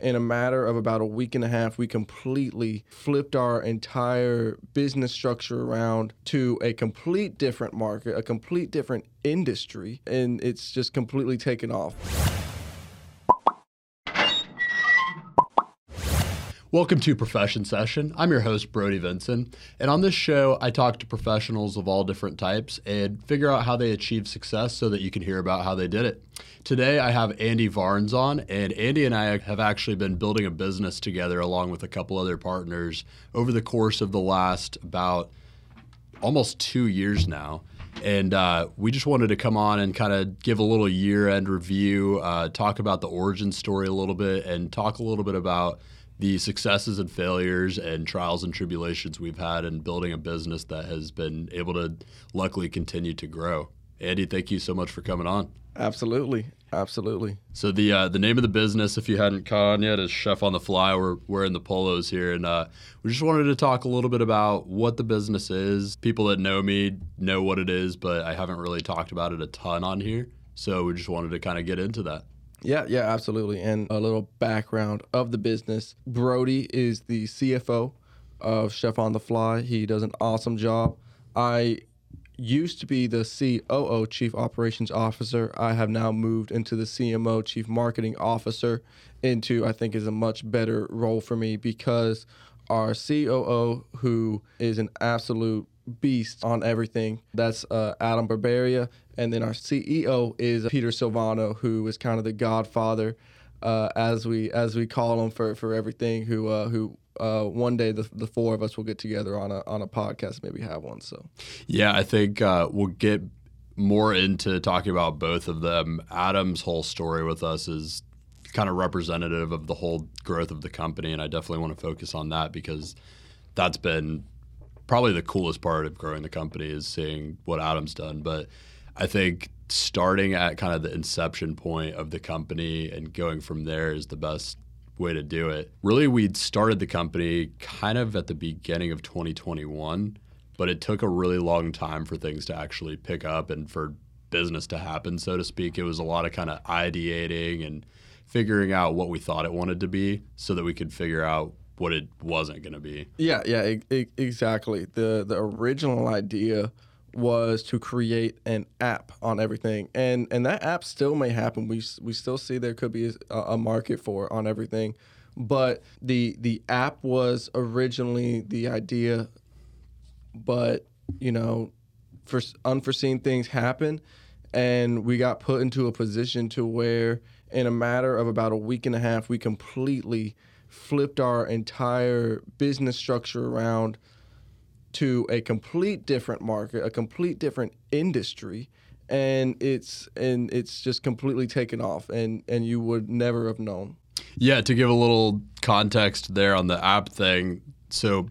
in a matter of about a week and a half, we completely flipped our entire business structure around to a complete different market, a complete different industry, and it's just completely taken off. Welcome to Profession Session. I'm your host, Brody Vinson. And on this show, I talk to professionals of all different types and figure out how they achieve success so that you can hear about how they did it. Today, I have Andy Varnes on, and Andy and I have actually been building a business together along with a couple other partners over the course of the last about almost two years now. And uh, we just wanted to come on and kind of give a little year end review, uh, talk about the origin story a little bit, and talk a little bit about the successes and failures and trials and tribulations we've had in building a business that has been able to luckily continue to grow. Andy, thank you so much for coming on. Absolutely, absolutely. So the uh, the name of the business, if you hadn't caught on yet, is Chef on the Fly. We're wearing the polos here, and uh, we just wanted to talk a little bit about what the business is. People that know me know what it is, but I haven't really talked about it a ton on here. So we just wanted to kind of get into that. Yeah, yeah, absolutely. And a little background of the business. Brody is the CFO of Chef on the Fly. He does an awesome job. I used to be the COO, Chief Operations Officer. I have now moved into the CMO, Chief Marketing Officer, into I think is a much better role for me because our COO, who is an absolute beast on everything, that's uh, Adam Berbereia. And then our CEO is Peter Silvano, who is kind of the godfather, uh, as we as we call him for, for everything. Who uh, who uh, one day the, the four of us will get together on a on a podcast, maybe have one. So yeah, I think uh, we'll get more into talking about both of them. Adam's whole story with us is kind of representative of the whole growth of the company, and I definitely want to focus on that because that's been probably the coolest part of growing the company is seeing what Adam's done. But I think starting at kind of the inception point of the company and going from there is the best way to do it. Really, we'd started the company kind of at the beginning of 2021, but it took a really long time for things to actually pick up and for business to happen, so to speak. It was a lot of kind of ideating and figuring out what we thought it wanted to be so that we could figure out what it wasn't going to be. Yeah, yeah, exactly. The the original idea was to create an app on everything, and and that app still may happen. We we still see there could be a, a market for on everything, but the the app was originally the idea, but you know, for unforeseen things happen, and we got put into a position to where in a matter of about a week and a half we completely flipped our entire business structure around to a complete different market, a complete different industry, and it's and it's just completely taken off, and and you would never have known. Yeah, to give a little context there on the app thing, so.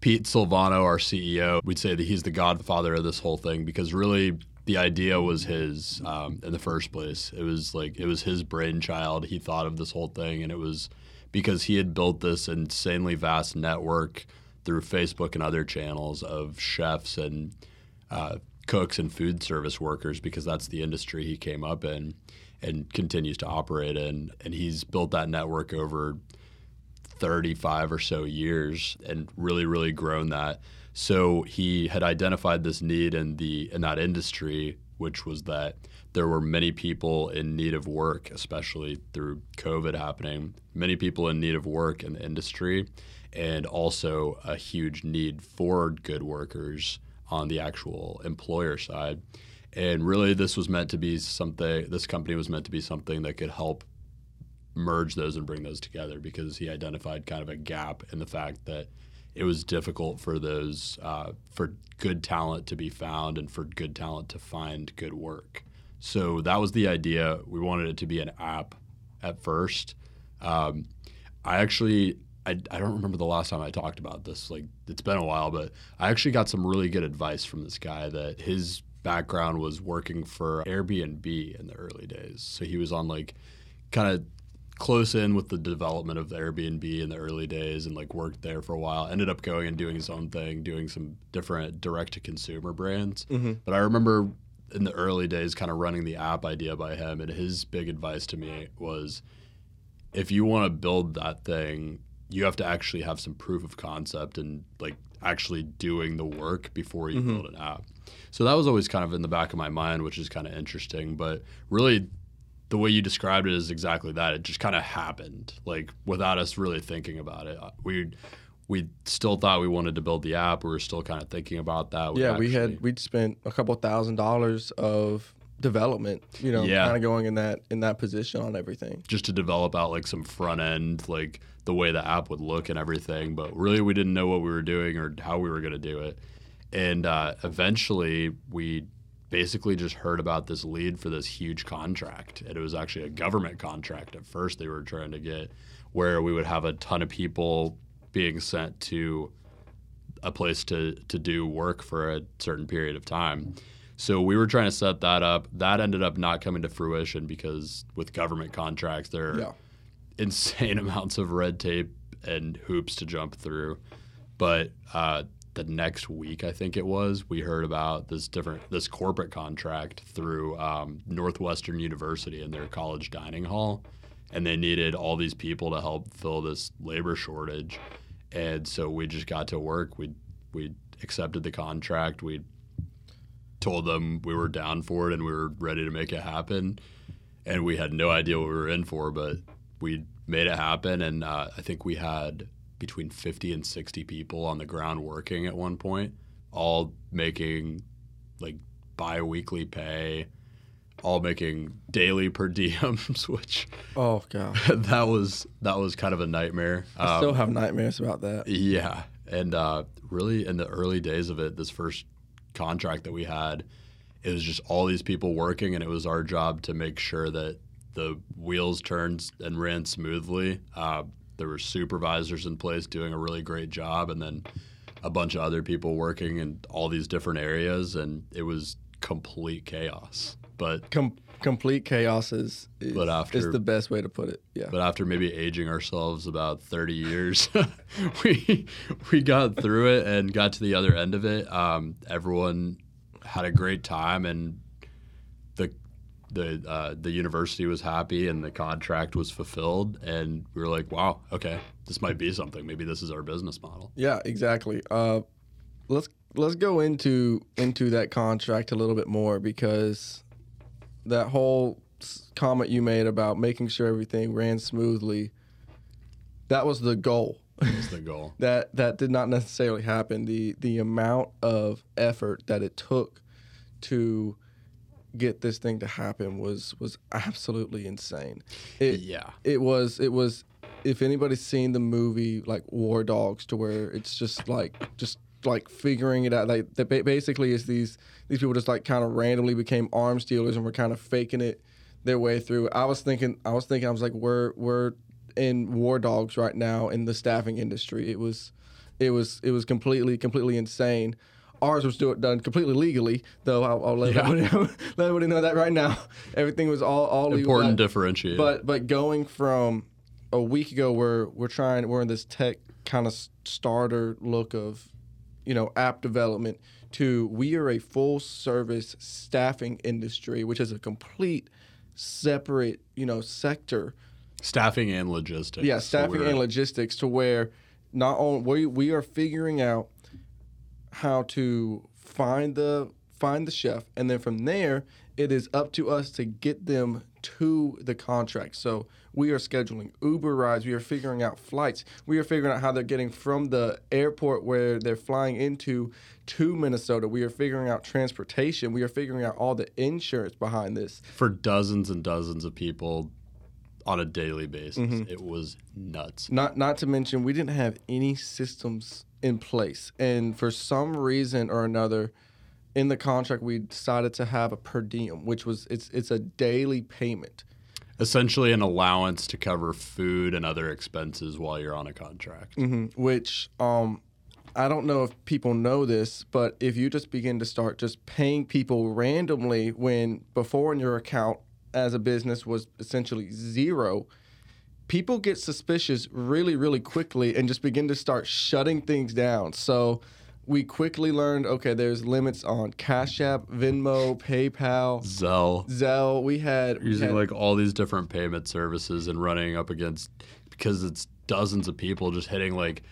Pete Silvano, our CEO, we'd say that he's the godfather of this whole thing because really the idea was his um, in the first place. It was like it was his brainchild. He thought of this whole thing, and it was because he had built this insanely vast network through Facebook and other channels of chefs and uh, cooks and food service workers because that's the industry he came up in and continues to operate in. And he's built that network over 35 or so years and really, really grown that. So he had identified this need in the in that industry, which was that there were many people in need of work, especially through COVID happening, many people in need of work in the industry, and also a huge need for good workers on the actual employer side. And really, this was meant to be something, this company was meant to be something that could help merge those and bring those together because he identified kind of a gap in the fact that it was difficult for those uh, for good talent to be found and for good talent to find good work. So that was the idea. We wanted it to be an app at first. Um, I actually, I, I don't remember the last time I talked about this. Like, it's been a while, but I actually got some really good advice from this guy that his background was working for Airbnb in the early days. So he was on like kind of close in with the development of the Airbnb in the early days and like worked there for a while. Ended up going and doing his own thing, doing some different direct to consumer brands. Mm-hmm. But I remember in the early days kind of running the app idea by him and his big advice to me was if you want to build that thing, you have to actually have some proof of concept and like actually doing the work before you mm-hmm. build an app. So that was always kind of in the back of my mind, which is kind of interesting. But really, the way you described it is exactly that. It just kind of happened, like without us really thinking about it. We we still thought we wanted to build the app. We were still kind of thinking about that. yeah, we had we'd spent a couple thousand dollars of development, you know, Yeah. kind of going in that in that position on everything. just to develop out like some front end, like the way the app would look and everything. But really, we didn't know what we were doing or how we were going to do it. And uh, eventually, we basically just heard about this lead for this huge contract. And it was actually a government contract at first they were trying to get, where we would have a ton of people being sent to a place to to do work for a certain period of time. So we were trying to set that up. That ended up not coming to fruition because with government contracts, there are Yeah. Insane amounts of red tape and hoops to jump through. But uh, the next week, I think it was, we heard about this different this corporate contract through um, Northwestern University in their college dining hall, and they needed all these people to help fill this labor shortage. And so we just got to work. We we accepted the contract. We told them we were down for it and we were ready to make it happen. And we had no idea what we were in for, but we made it happen. And uh, I think we had between 50 and 60 people on the ground working at one point, all making like bi weekly pay, all making daily per diems, which Oh god, that was that was kind of a nightmare. I Um, still have nightmares about that. yeah, and uh, really in the early days of it, this first contract that we had, it was just all these people working, and it was our job to make sure that the wheels turned and ran smoothly. Uh, there were supervisors in place doing a really great job, and then a bunch of other people working in all these different areas, and it was complete chaos. But Com- complete chaos is is, But after- is the best way to put it. Yeah. but after maybe aging ourselves about 30 years we we got through it and got to the other end of it um, everyone had a great time and the uh, the university was happy and the contract was fulfilled and we were like wow okay this might be something maybe this is our business model Yeah, exactly. Uh, let's let's go into into that contract a little bit more because that whole comment you made about making sure everything ran smoothly. That was the goal. is the goal that that did not necessarily happen. The the amount of effort that it took to get this thing to happen was was absolutely insane. It, yeah it was it was if anybody's seen the movie like War Dogs to where it's just like just like figuring it out like that basically is these these people just like kind of randomly became arms dealers and were kind of faking it their way through. I was thinking I was thinking I was like we're we're in War Dogs right now in the staffing industry. It was it was it was completely completely insane. Ours was do- done completely legally, though. I'll, I'll let, Yeah. everybody know, let everybody know that right now. Everything was all all important But- differentiator but but going from a week ago where we're trying we're in this tech kind of starter look of you know app development to we are a full service staffing industry which is a complete separate you know sector staffing and logistics yeah staffing we're- and logistics to where not only we, we are figuring out how to find the find the chef and then from there it is up to us to get them to the contract so we are scheduling uber rides we are figuring out flights we are figuring out how they're getting from the airport where they're flying into to minnesota we are figuring out transportation we are figuring out all the insurance behind this for dozens and dozens of people on a daily basis. Mm-hmm. It was nuts. Not not to mention we didn't have any systems in place, and for some reason or another, in the contract we decided to have a per diem, which was it's it's a daily payment. Essentially, an allowance to cover food and other expenses while you're on a contract. hmm Which um, I don't know if people know this, but if you just begin to start just paying people randomly when before in your account as a business was essentially zero, people get suspicious really, really quickly and just begin to start shutting things down. So we quickly learned okay, there's limits on Cash App, Venmo, PayPal, Zelle. Zelle. We had we using had- like all these different payment services and running up against because it's dozens of people just hitting like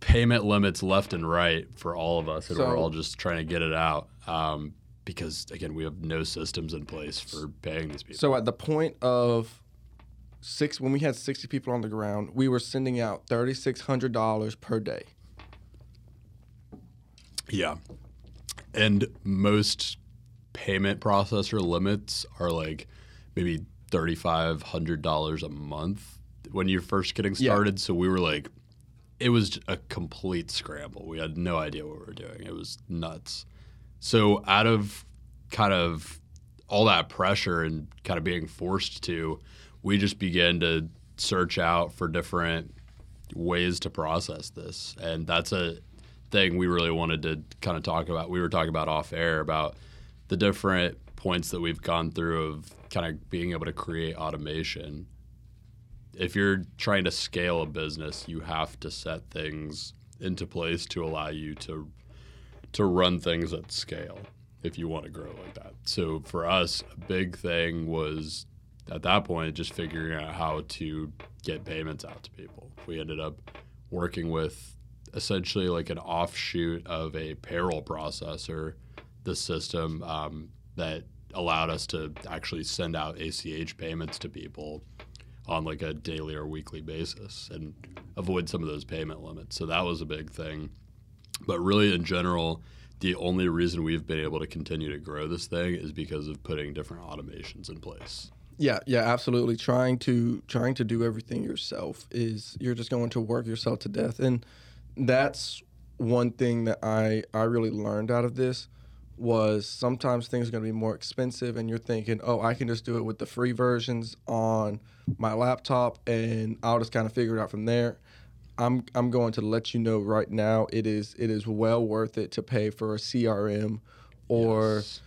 payment limits left and right for all of us and So- we're all just trying to get it out um, because again we have no systems in place for paying these people So at the point of six, when we had sixty people on the ground, we were sending out thirty six hundred dollars per day. yeah and most payment processor limits are like maybe $3500 a month when you're first getting Yeah. started so we were like it was a complete scramble. We had no idea what we were doing. It was nuts. So out of kind of all that pressure and kind of being forced to, we just began to search out for different ways to process this. And that's a thing we really wanted to kind of talk about. We were talking about off air about the different points that we've gone through of kind of being able to create automation if you're trying to scale a business, you have to set things into place to allow you to to run things at scale if you want to grow like that. So for us, a big thing was at that point just figuring out how to get payments out to people. We ended up working with essentially like an offshoot of a payroll processor, the system um, that allowed us to actually send out ACH payments to people on like a daily or weekly basis and avoid some of those payment limits. So that was a big thing. But really, in general, the only reason we've been able to continue to grow this thing is because of putting different automations in place. Yeah, yeah, absolutely. Trying to trying to do everything yourself is you're just going to work yourself to death, and that's one thing that I I really learned out of this was sometimes things are going to be more expensive, and you're thinking, oh, I can just do it with the free versions on my laptop, and I'll just kind of figure it out from there. I'm I'm going to let you know right now it is it is well worth it to pay for a CRM or Yes.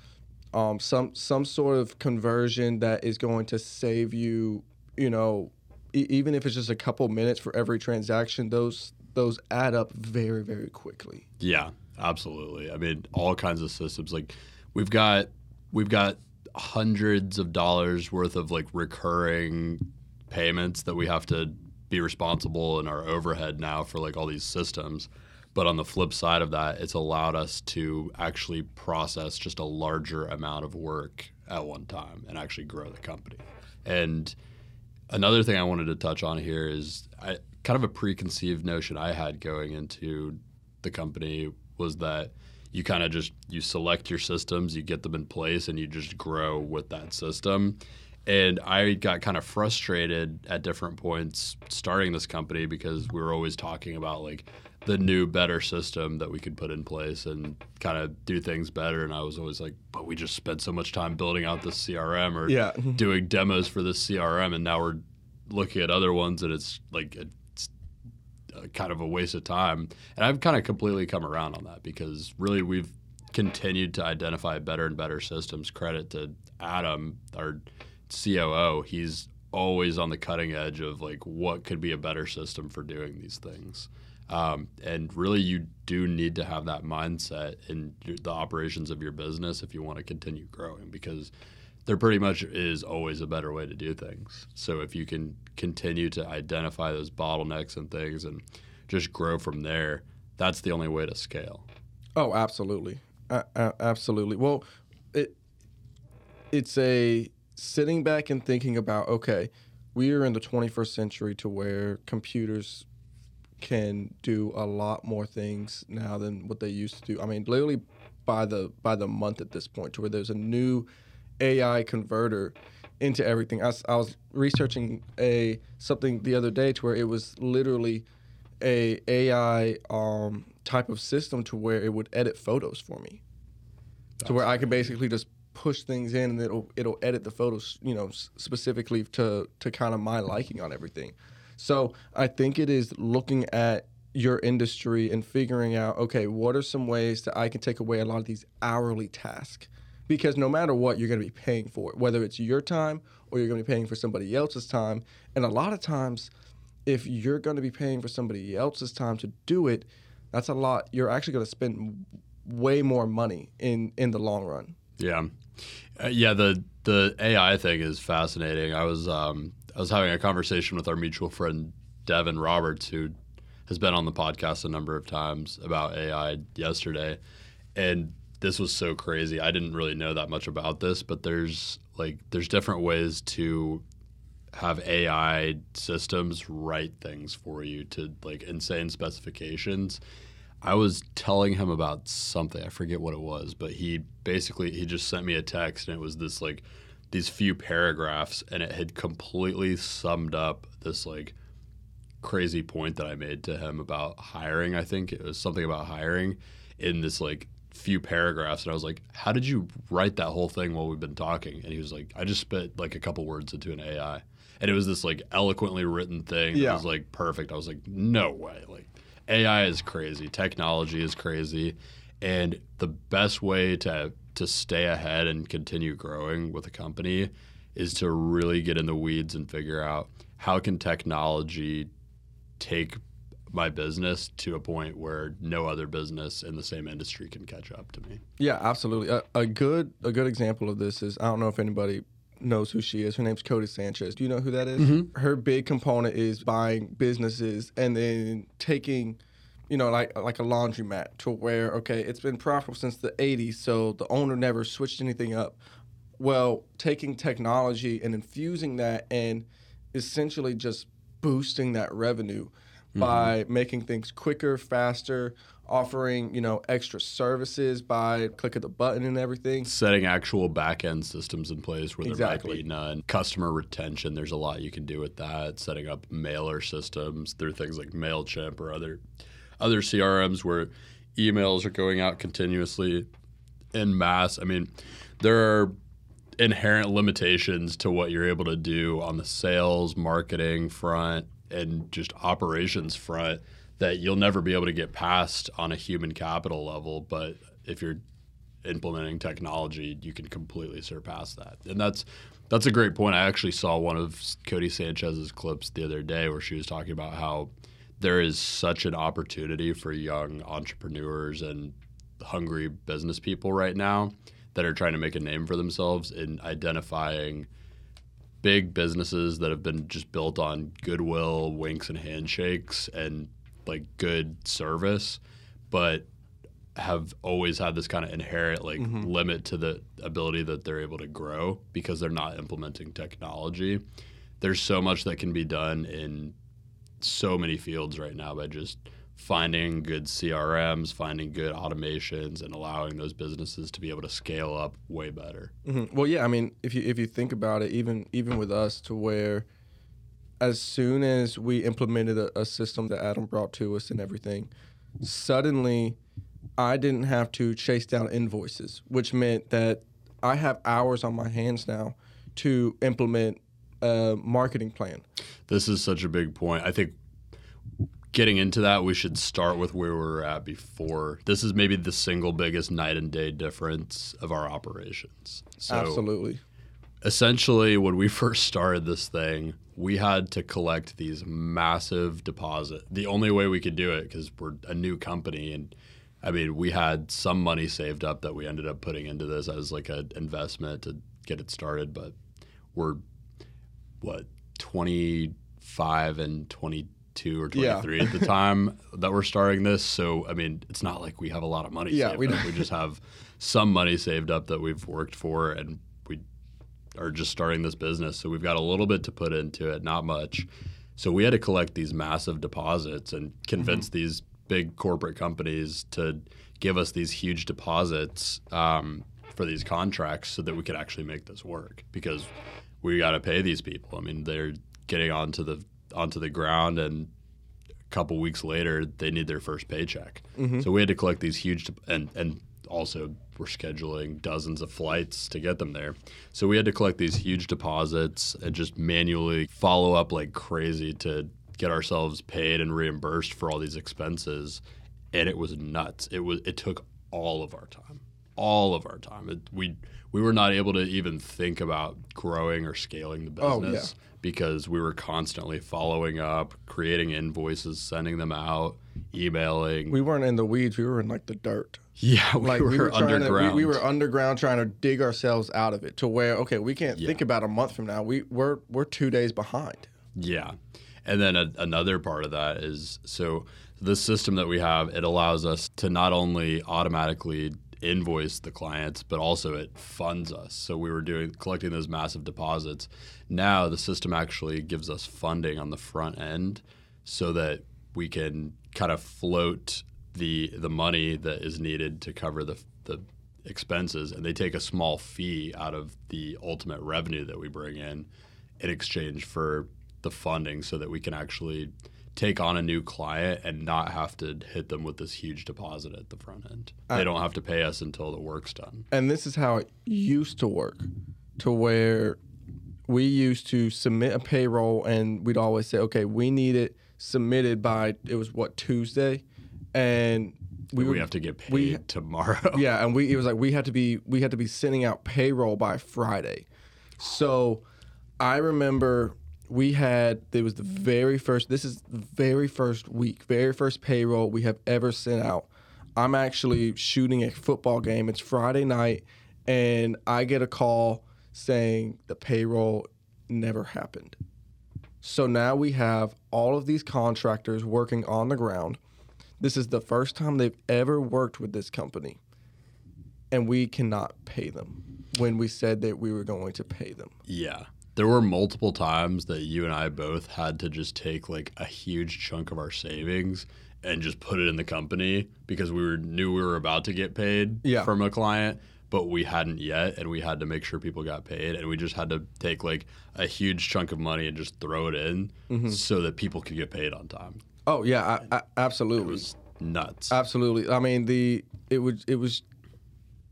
Um, some some sort of conversion that is going to save you, you know, e- even if it's just a couple minutes for every transaction, those those add up very very quickly. Yeah, absolutely. I mean, all kinds of systems. Like we've got we've got hundreds of dollars worth of like recurring payments that we have to be responsible in our overhead now for like all these systems. But on the flip side of that, it's allowed us to actually process just a larger amount of work at one time and actually grow the company. And another thing I wanted to touch on here is I, kind of a preconceived notion I had going into the company was that you kind of just you select your systems, you get them in place, and you just grow with that system. And I got kind of frustrated at different points starting this company because we were always talking about like the new, better system that we could put in place and kind of do things better. And I was always like, but we just spent so much time building out this CRM or Yeah. doing demos for this CRM, and now we're looking at other ones, and it's like it's uh, kind of a waste of time. And I've kind of completely come around on that because really we've continued to identify better and better systems. Credit to Adam, our COO. He's always on the cutting edge of like what could be a better system for doing these things. Um, and really, you do need to have that mindset in the operations of your business if you want to continue growing because there pretty much is always a better way to do things. So if you can continue to identify those bottlenecks and things and just grow from there, that's the only way to scale. Oh, absolutely, a- a- absolutely. Well, it it's a sitting back and thinking about okay, we are in the 21st century to where computers can do a lot more things now than what they used to do. I mean, literally by the by the month at this point, to where there's a new AI converter into everything. I, was- I was researching a something the other day to where it was literally a AI um, type of system to where it would edit photos for me, to where I could basically just push things in and it'll it'll edit the photos, you know, s- specifically to to kind of my liking on everything. So I think it is looking at your industry and figuring out, okay, what are some ways that I can take away a lot of these hourly tasks? Because no matter what, you're going to be paying for it, whether it's your time or you're going to be paying for somebody else's time. And a lot of times, if you're going to be paying for somebody else's time to do it, that's a lot. You're actually going to spend way more money in in the long run. Yeah, uh, yeah. The the AI thing is fascinating. I was um, I was having a conversation with our mutual friend Devin Roberts, who has been on the podcast a number of times about AI yesterday, and this was so crazy. I didn't really know that much about this, but there's like there's different ways to have AI systems write things for you to like insane specifications. I was telling him about something. I forget what it was, but he basically he just sent me a text and it was this like these few paragraphs and it had completely summed up this like crazy point that I made to him about hiring. I think it was something about hiring in this like few paragraphs and I was like, "How did you write that whole thing while we've been talking?" And he was like, "I just spit like a couple words into an AI." And it was this like eloquently written thing Yeah. that was like perfect. I was like, "No way." Like AI is crazy, technology is crazy, and the best way to to stay ahead and continue growing with a company is to really get in the weeds and figure out how can technology take my business to a point where no other business in the same industry can catch up to me. Yeah, absolutely. A, a good a good example of this is I don't know if anybody knows who she is. Her name's Codie Sanchez. Do you know who that is? Mm-hmm. Her big component is buying businesses and then taking, you know, like like a laundromat to where okay, it's been profitable since the '80s, so the owner never switched anything up. Well, taking technology and infusing that and essentially just boosting that revenue mm-hmm. by making things quicker, faster, offering, you know, extra services by click of the button and everything. Setting actual back end systems in place where there Exactly. might be none. Customer retention, there's a lot you can do with that. Setting up mailer systems through things like MailChimp or other other CRMs where emails are going out continuously in mass. I mean, there are inherent limitations to what you're able to do on the sales, marketing front, and just operations front that you'll never be able to get past on a human capital level. But if you're implementing technology, you can completely surpass that. And that's that's a great point. I actually saw one of Codie Sanchez's clips the other day where she was talking about how there is such an opportunity for young entrepreneurs and hungry business people right now that are trying to make a name for themselves in identifying big businesses that have been just built on goodwill, winks and handshakes and like good service, but have always had this kind of inherent like mm-hmm. limit to the ability that they're able to grow because they're not implementing technology. There's so much that can be done in so many fields right now by just finding good CRMs, finding good automations, and allowing those businesses to be able to scale up way better. Mhm. Well, yeah, I mean, if you if you think about it, even even with us, to where as soon as we implemented a, a system that Adam brought to us and everything, suddenly I didn't have to chase down invoices, which meant that I have hours on my hands now to implement a marketing plan. This is such a big point. I think getting into that, we should start with where we were at before. This is maybe the single biggest night and day difference of our operations. So Absolutely. essentially when we first started this thing we had to collect these massive deposit the only way we could do it because we're a new company and i mean we had some money saved up that we ended up putting into this as like an investment to get it started but we're what 25 and 22 or Yeah. 23 at the time that we're starting this so i mean it's not like we have a lot of money Yeah, saved we we just have some money saved up that we've worked for and we are just starting this business. So we've got a little bit to put into it, not much. So we had to collect these massive deposits and convince these big corporate companies to give us these huge deposits um, for these contracts so that we could actually make this work because we got to pay these people. I mean, they're getting onto the onto the ground and a couple weeks later they need their first paycheck. Mm-hmm. So we had to collect these huge and and also we're scheduling dozens of flights to get them there. So we had to collect these huge deposits and just manually follow up like crazy to get ourselves paid and reimbursed for all these expenses. And it was nuts. It was it took all of our time. All of our time. It, we we were not able to even think about growing or scaling the Oh, yeah. business because we were constantly following up, creating invoices, sending them out, emailing. We weren't in the weeds. We were in like the dirt. yeah, we Like were, we were underground. To, we, we were underground trying to dig ourselves out of it to where okay, we can't Yeah. think about a month from now. We we're we're two days behind. Yeah. And then a, another part of that is so the system that we have, it allows us to not only automatically invoice the clients, but also it funds us. So we were doing collecting those massive deposits. Now the system actually gives us funding on the front end so that we can kind of float the the money that is needed to cover the the expenses and they take a small fee out of the ultimate revenue that we bring in in exchange for the funding so that we can actually take on a new client and not have to hit them with this huge deposit at the front end. They don't have to pay us until the work's done. And this is how it used to work, to where we used to submit a payroll and we'd always say, okay, we need it submitted by it was what Tuesday, and we, We, would have to get paid we- tomorrow. Yeah, and we it was like we had to be we had to be sending out payroll by Friday. So I remember we had it was the very first this is the very first week, very first payroll we have ever sent out. I'm actually shooting a football game. It's Friday night and I get a call saying the payroll never happened. So now we have all of these contractors working on the ground. This is the first time they've ever worked with this company and we cannot pay them when we said that we were going to pay them. Yeah. There were multiple times that you and I both had to just take like a huge chunk of our savings and just put it in the company because we were knew we were about to get paid Yeah. from a client, but we hadn't yet and we had to make sure people got paid and we just had to take like a huge chunk of money and just throw it in Mm-hmm. so that people could get paid on time. Oh yeah, I, I, absolutely, It was nuts. absolutely. I mean the it was it was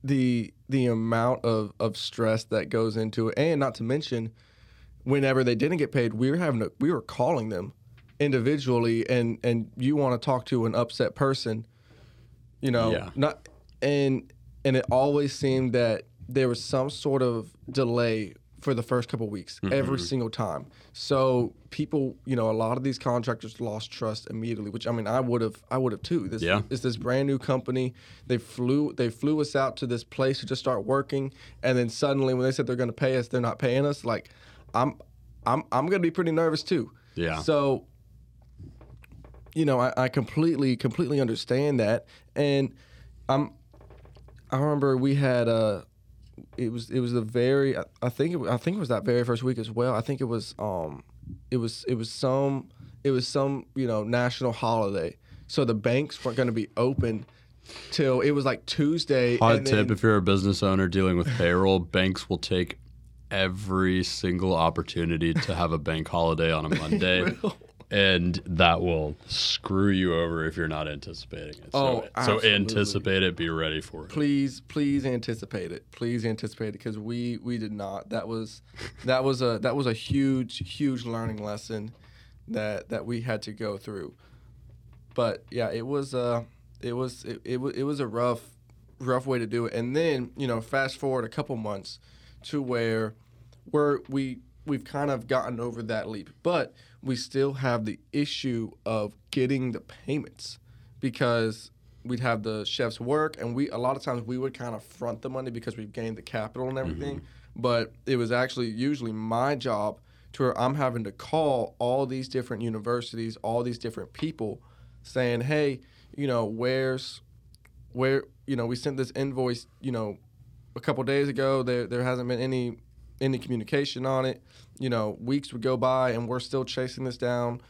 the the amount of of stress that goes into it, and not to mention whenever they didn't get paid, we were having to, we were calling them individually, and and you want to talk to an upset person, you know, Yeah. not and and it always seemed that there was some sort of delay for the first couple weeks mm-hmm. every single time. So people, you know, a lot of these contractors lost trust immediately, which I mean, I would have, I would have too. This Yeah. is this brand new company. They flew, they flew us out to this place to just start working, and then suddenly when they said they're going to pay us, they're not paying us. Like, I'm, I'm, I'm going to be pretty nervous too. Yeah. So, you know, I, I completely, completely understand that, and I'm, I remember we had a, it was it was a very I- I think it, I think it was that very first week as well. I think it was um it was it was some it was some you know national holiday, so the banks weren't going to be open till it was like Tuesday. Hot tip then- if you're a business owner dealing with payroll, banks will take every single opportunity to have a bank holiday on a Monday. And that will screw you over if you're not anticipating it. Oh, So, so anticipate it, be ready for it. please please anticipate it please anticipate it because we we did not that was that was a that was a huge huge learning lesson that that we had to go through but yeah it was uh it was it, it, it was a rough rough way to do it and then you know fast forward a couple months to where we're we we've kind of gotten over that leap but we still have the issue of getting the payments because we'd have the chef's work and we a lot of times we would kind of front the money because we've gained the capital and everything mm-hmm. but it was actually usually my job to where i'm having to call all these different universities all these different people saying hey you know where's where you know we sent this invoice you know a couple days ago. There there hasn't been any any communication on it you know weeks would go by and we're still chasing this down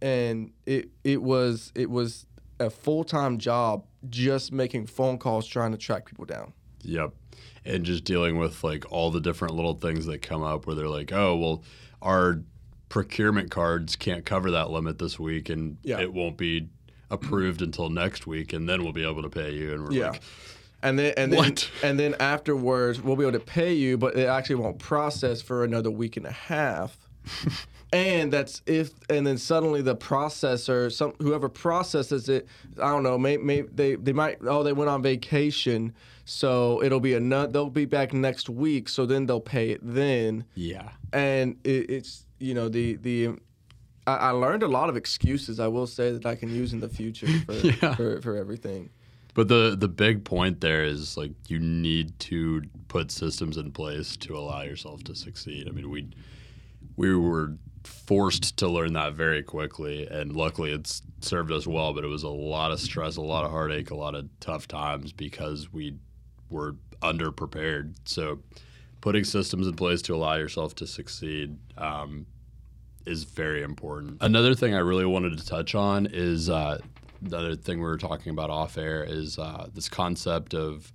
and it it was it was a full-time job just making phone calls trying to track people down Yep. And just dealing with like all the different little things that come up where they're like, oh, well, our procurement cards can't cover that limit this week and Yeah. it won't be approved until next week and then we'll be able to pay you. And we're Yeah. like, and then and then What? and then afterwards we'll be able to pay you but it actually won't process for another week and a half and that's if and then suddenly the processor some whoever processes it i don't know maybe, maybe they they might oh they went on vacation so it'll be another they'll be back next week so then they'll pay it then yeah. and it, it's you know the the I, I learned a lot of excuses. I will say that I can use in the future for Yeah. for, for everything. But the the big point there is like you need to put systems in place to allow yourself to succeed. I mean, we we were forced to learn that very quickly, and luckily it's served us well. But it was a lot of stress, a lot of heartache, a lot of tough times because we were underprepared. So, putting systems in place to allow yourself to succeed. Um, is very important. Another thing I really wanted to touch on is uh, the other thing we were talking about off air is uh, this concept of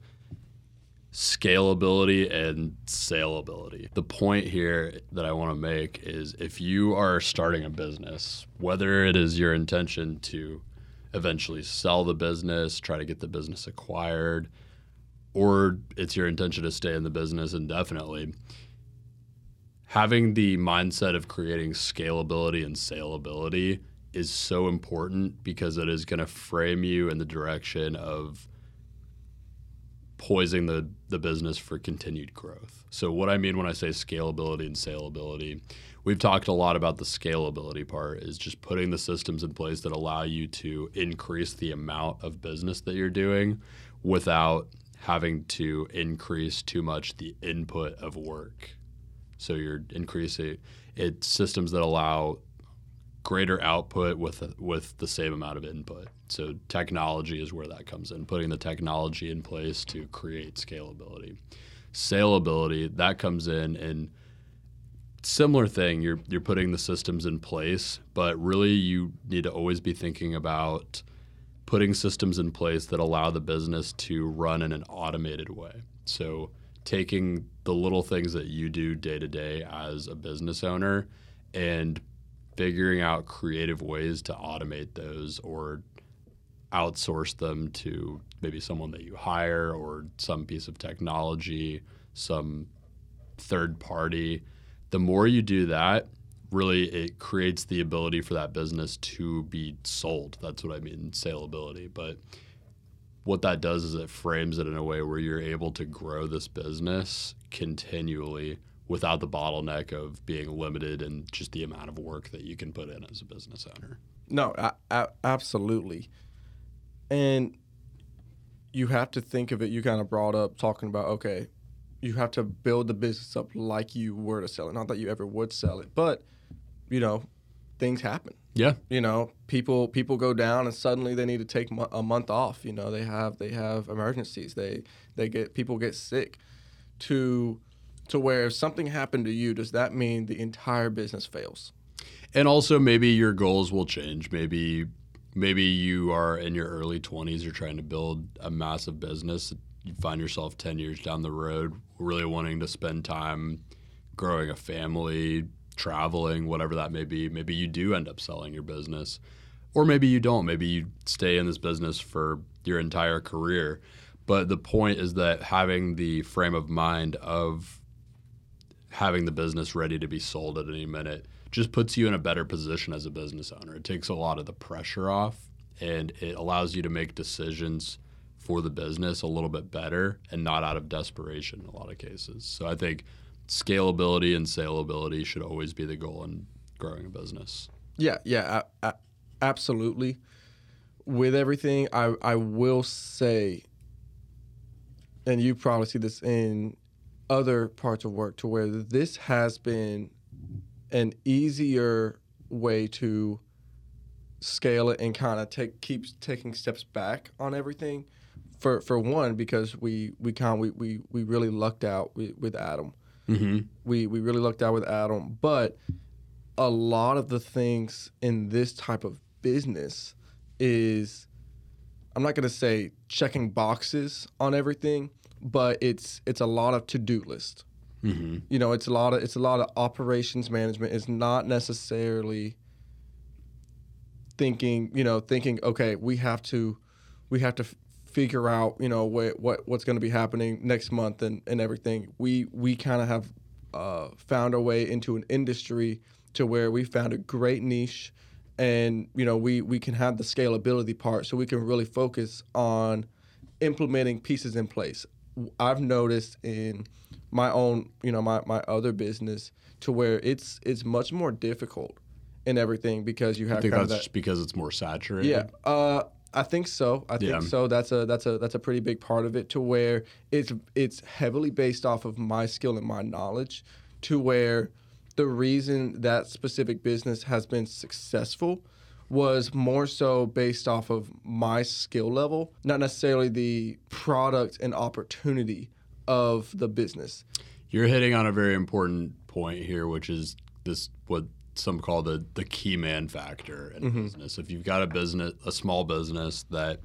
scalability and saleability. The point here that I want to make is if you are starting a business, whether it is your intention to eventually sell the business, try to get the business acquired, or it's your intention to stay in the business indefinitely, having the mindset of creating scalability and saleability is so important because it is going to frame you in the direction of poising the, the business for continued growth. So, what I mean when I say scalability and saleability, we've talked a lot about the scalability part, is just putting the systems in place that allow you to increase the amount of business that you're doing without having to increase too much the input of work. So you're increasing it systems that allow greater output with with the same amount of input. So technology is where that comes in, putting the technology in place to create scalability. Saleability that comes in and similar thing, you're you're putting the systems in place, but really you need to always be thinking about putting systems in place that allow the business to run in an automated way. So taking the little things that you do day to day as a business owner and figuring out creative ways to automate those or outsource them to maybe someone that you hire or some piece of technology, some third party. The more you do that, really it creates the ability for that business to be sold. That's what I mean, saleability. But what that does is it frames it in a way where you're able to grow this business continually without the bottleneck of being limited in just the amount of work that you can put in as a business owner. No, a- a- absolutely. And you have to think of it. You kind of brought up talking about okay, you have to build the business up like you were to sell it. Not that you ever would sell it, but you know, things happen. Yeah. You know, people people go down and suddenly they need to take mo- a month off. You know, they have they have emergencies. They they get people get sick. To to where if something happened to you, does that mean the entire business fails? And also maybe your goals will change. Maybe maybe you are in your early 20s you're trying to build a massive business. You find yourself 10 years down the road really wanting to spend time growing a family, traveling, whatever that may be. Maybe you do end up selling your business. Or maybe you don't. Maybe you stay in this business for your entire career. But the point is that having the frame of mind of having the business ready to be sold at any minute just puts you in a better position as a business owner. It takes a lot of the pressure off and it allows you to make decisions for the business a little bit better and not out of desperation in a lot of cases. So I think scalability and saleability should always be the goal in growing a business. Yeah, yeah, absolutely. With everything, I I will say, and you probably see this in other parts of work, to where this has been an easier way to scale it and kind of take keeps taking steps back on everything. For for one, because we we kind we, we we really lucked out with, with Adam Mm-hmm. we we really lucked out with Adam, but a lot of the things in this type of business is I'm not going to say checking boxes on everything, but it's it's a lot of to-do list. Mm-hmm. You know, it's a lot of it's a lot of operations management. It's not necessarily thinking, you know, thinking okay, we have to we have to f- figure out, you know, what what what's going to be happening next month and and everything. We we kind of have uh, found our way into an industry to where we found a great niche and you know we we can have the scalability part so we can really focus on implementing pieces in place i've noticed in my own you know my, my other business to where it's it's much more difficult and everything because you have I think that's that. just because it's more saturated. Yeah, uh, I think so. I think Yeah. so. That's a that's a that's a pretty big part of it. To where it's it's heavily based off of my skill and my knowledge. To where the reason that specific business has been successful was more so based off of my skill level, not necessarily the product and opportunity of the business. You're hitting on a very important point here, which is this what some call the the key man factor in Mm-hmm. business. If you've got a business, a small business that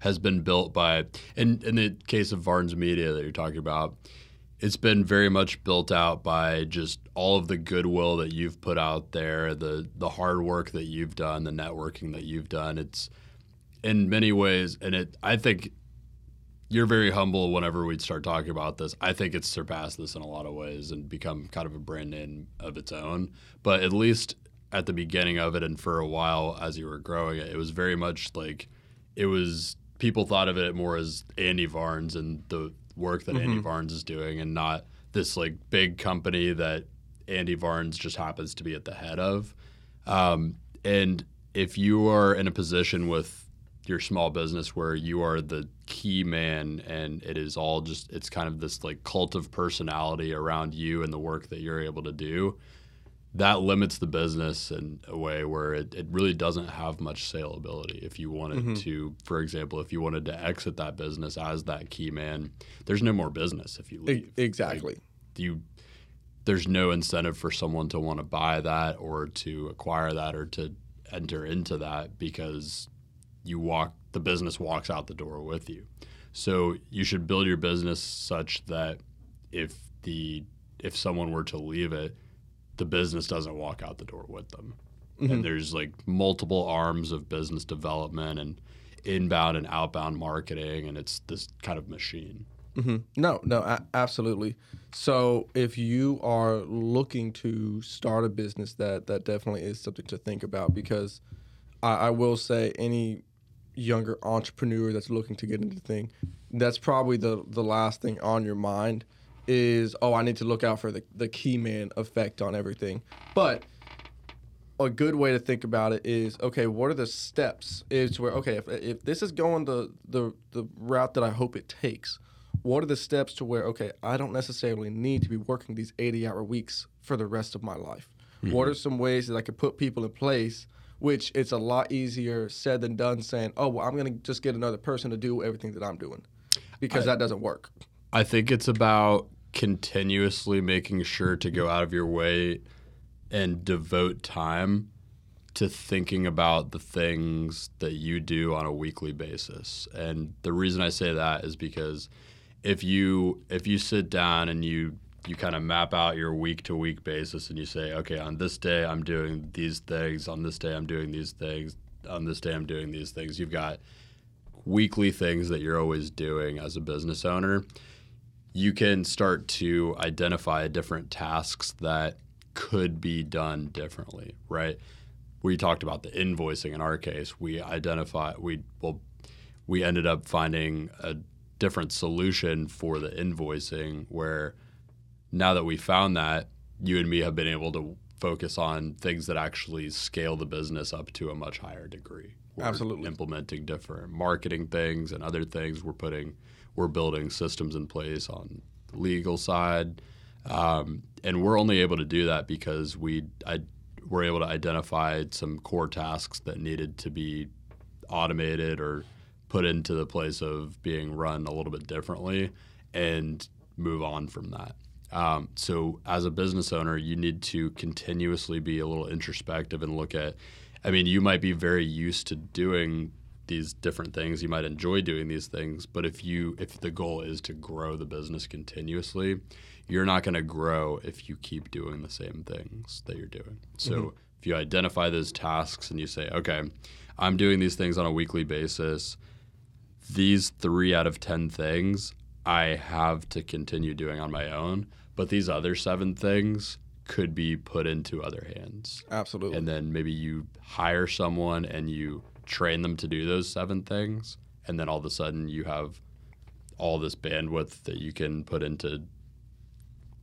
has been built by, in in the case of Varnes Media that you're talking about, it's been very much built out by just all of the goodwill that you've put out there, the the hard work that you've done, the networking that you've done. It's in many ways, and it I think you're very humble whenever we start talking about this. I think it's surpassed this in a lot of ways and become kind of a brand name of its own. But at least at the beginning of it and for a while as you were growing it, it was very much like it was people thought of it more as Andy Varnes and the work that Andy Varnes is doing and not this like big company that Andy Varnes just happens to be at the head of. Um, and if you are in a position with your small business where you are the key man and it is all just it's kind of this like cult of personality around you and the work that you're able to do that limits the business in a way where it, it really doesn't have much saleability if you wanted mm-hmm. to for example if you wanted to exit that business as that key man there's no more business if you leave exactly. you there's no incentive for someone to want to buy that or to acquire that or to enter into that because you walk the business walks out the door with you. So you should build your business such that if the if someone were to leave it, the business doesn't walk out the door with them. And there's like multiple arms of business development and inbound and outbound marketing and it's this kind of machine. hmm No, no, a- absolutely. So if you are looking to start a business, that that definitely is something to think about because I, I will say any younger entrepreneur that's looking to get into the thing, that's probably the the last thing on your mind is oh I need to look out for the the key man effect on everything, but a good way to think about it is okay what are the steps? Is where okay if, if this is going the, the the route that i hope it takes what are the steps to where okay i don't necessarily need to be working these 80 hour weeks for the rest of my life? Mm-hmm. What are some ways that i could put people in place which it's a lot easier said than done saying oh well i'm going to just get another person to do everything that i'm doing because that doesn't work. I think it's about continuously making sure to go out of your way and devote time to thinking about the things that you do on a weekly basis. And the reason I say that is because if you if you sit down and you you kind of map out your week to week basis and you say, okay, on this day I'm doing these things, on this day I'm doing these things, on this day I'm doing these things. You've got weekly things that you're always doing as a business owner you can start to identify different tasks that could be done differently, right? We talked about the invoicing in our case. We identify we well we ended up finding a different solution for the invoicing where now that we found that you and me have been able to focus on things that actually scale the business up to a much higher degree. We're Absolutely. implementing different marketing things and other things. We're putting we're building systems in place on the legal side, um, and we're only able to do that because we I, were able to identify some core tasks that needed to be automated or put into the place of being run a little bit differently, and move on from that. Um, so, as a business owner, you need to continuously be a little introspective and look at. I mean, you might be very used to doing these different things. You might enjoy doing these things, but if you if the goal is to grow the business continuously, you're not going to grow if you keep doing the same things that you're doing. So, mm-hmm. if you identify those tasks and you say, "Okay, I'm doing these things on a weekly basis. These 3 out of 10 things I have to continue doing on my own, but these other 7 things could be put into other hands." absolutely and then maybe you hire someone and you train them to do those seven things and then all of a sudden you have all this bandwidth that you can put into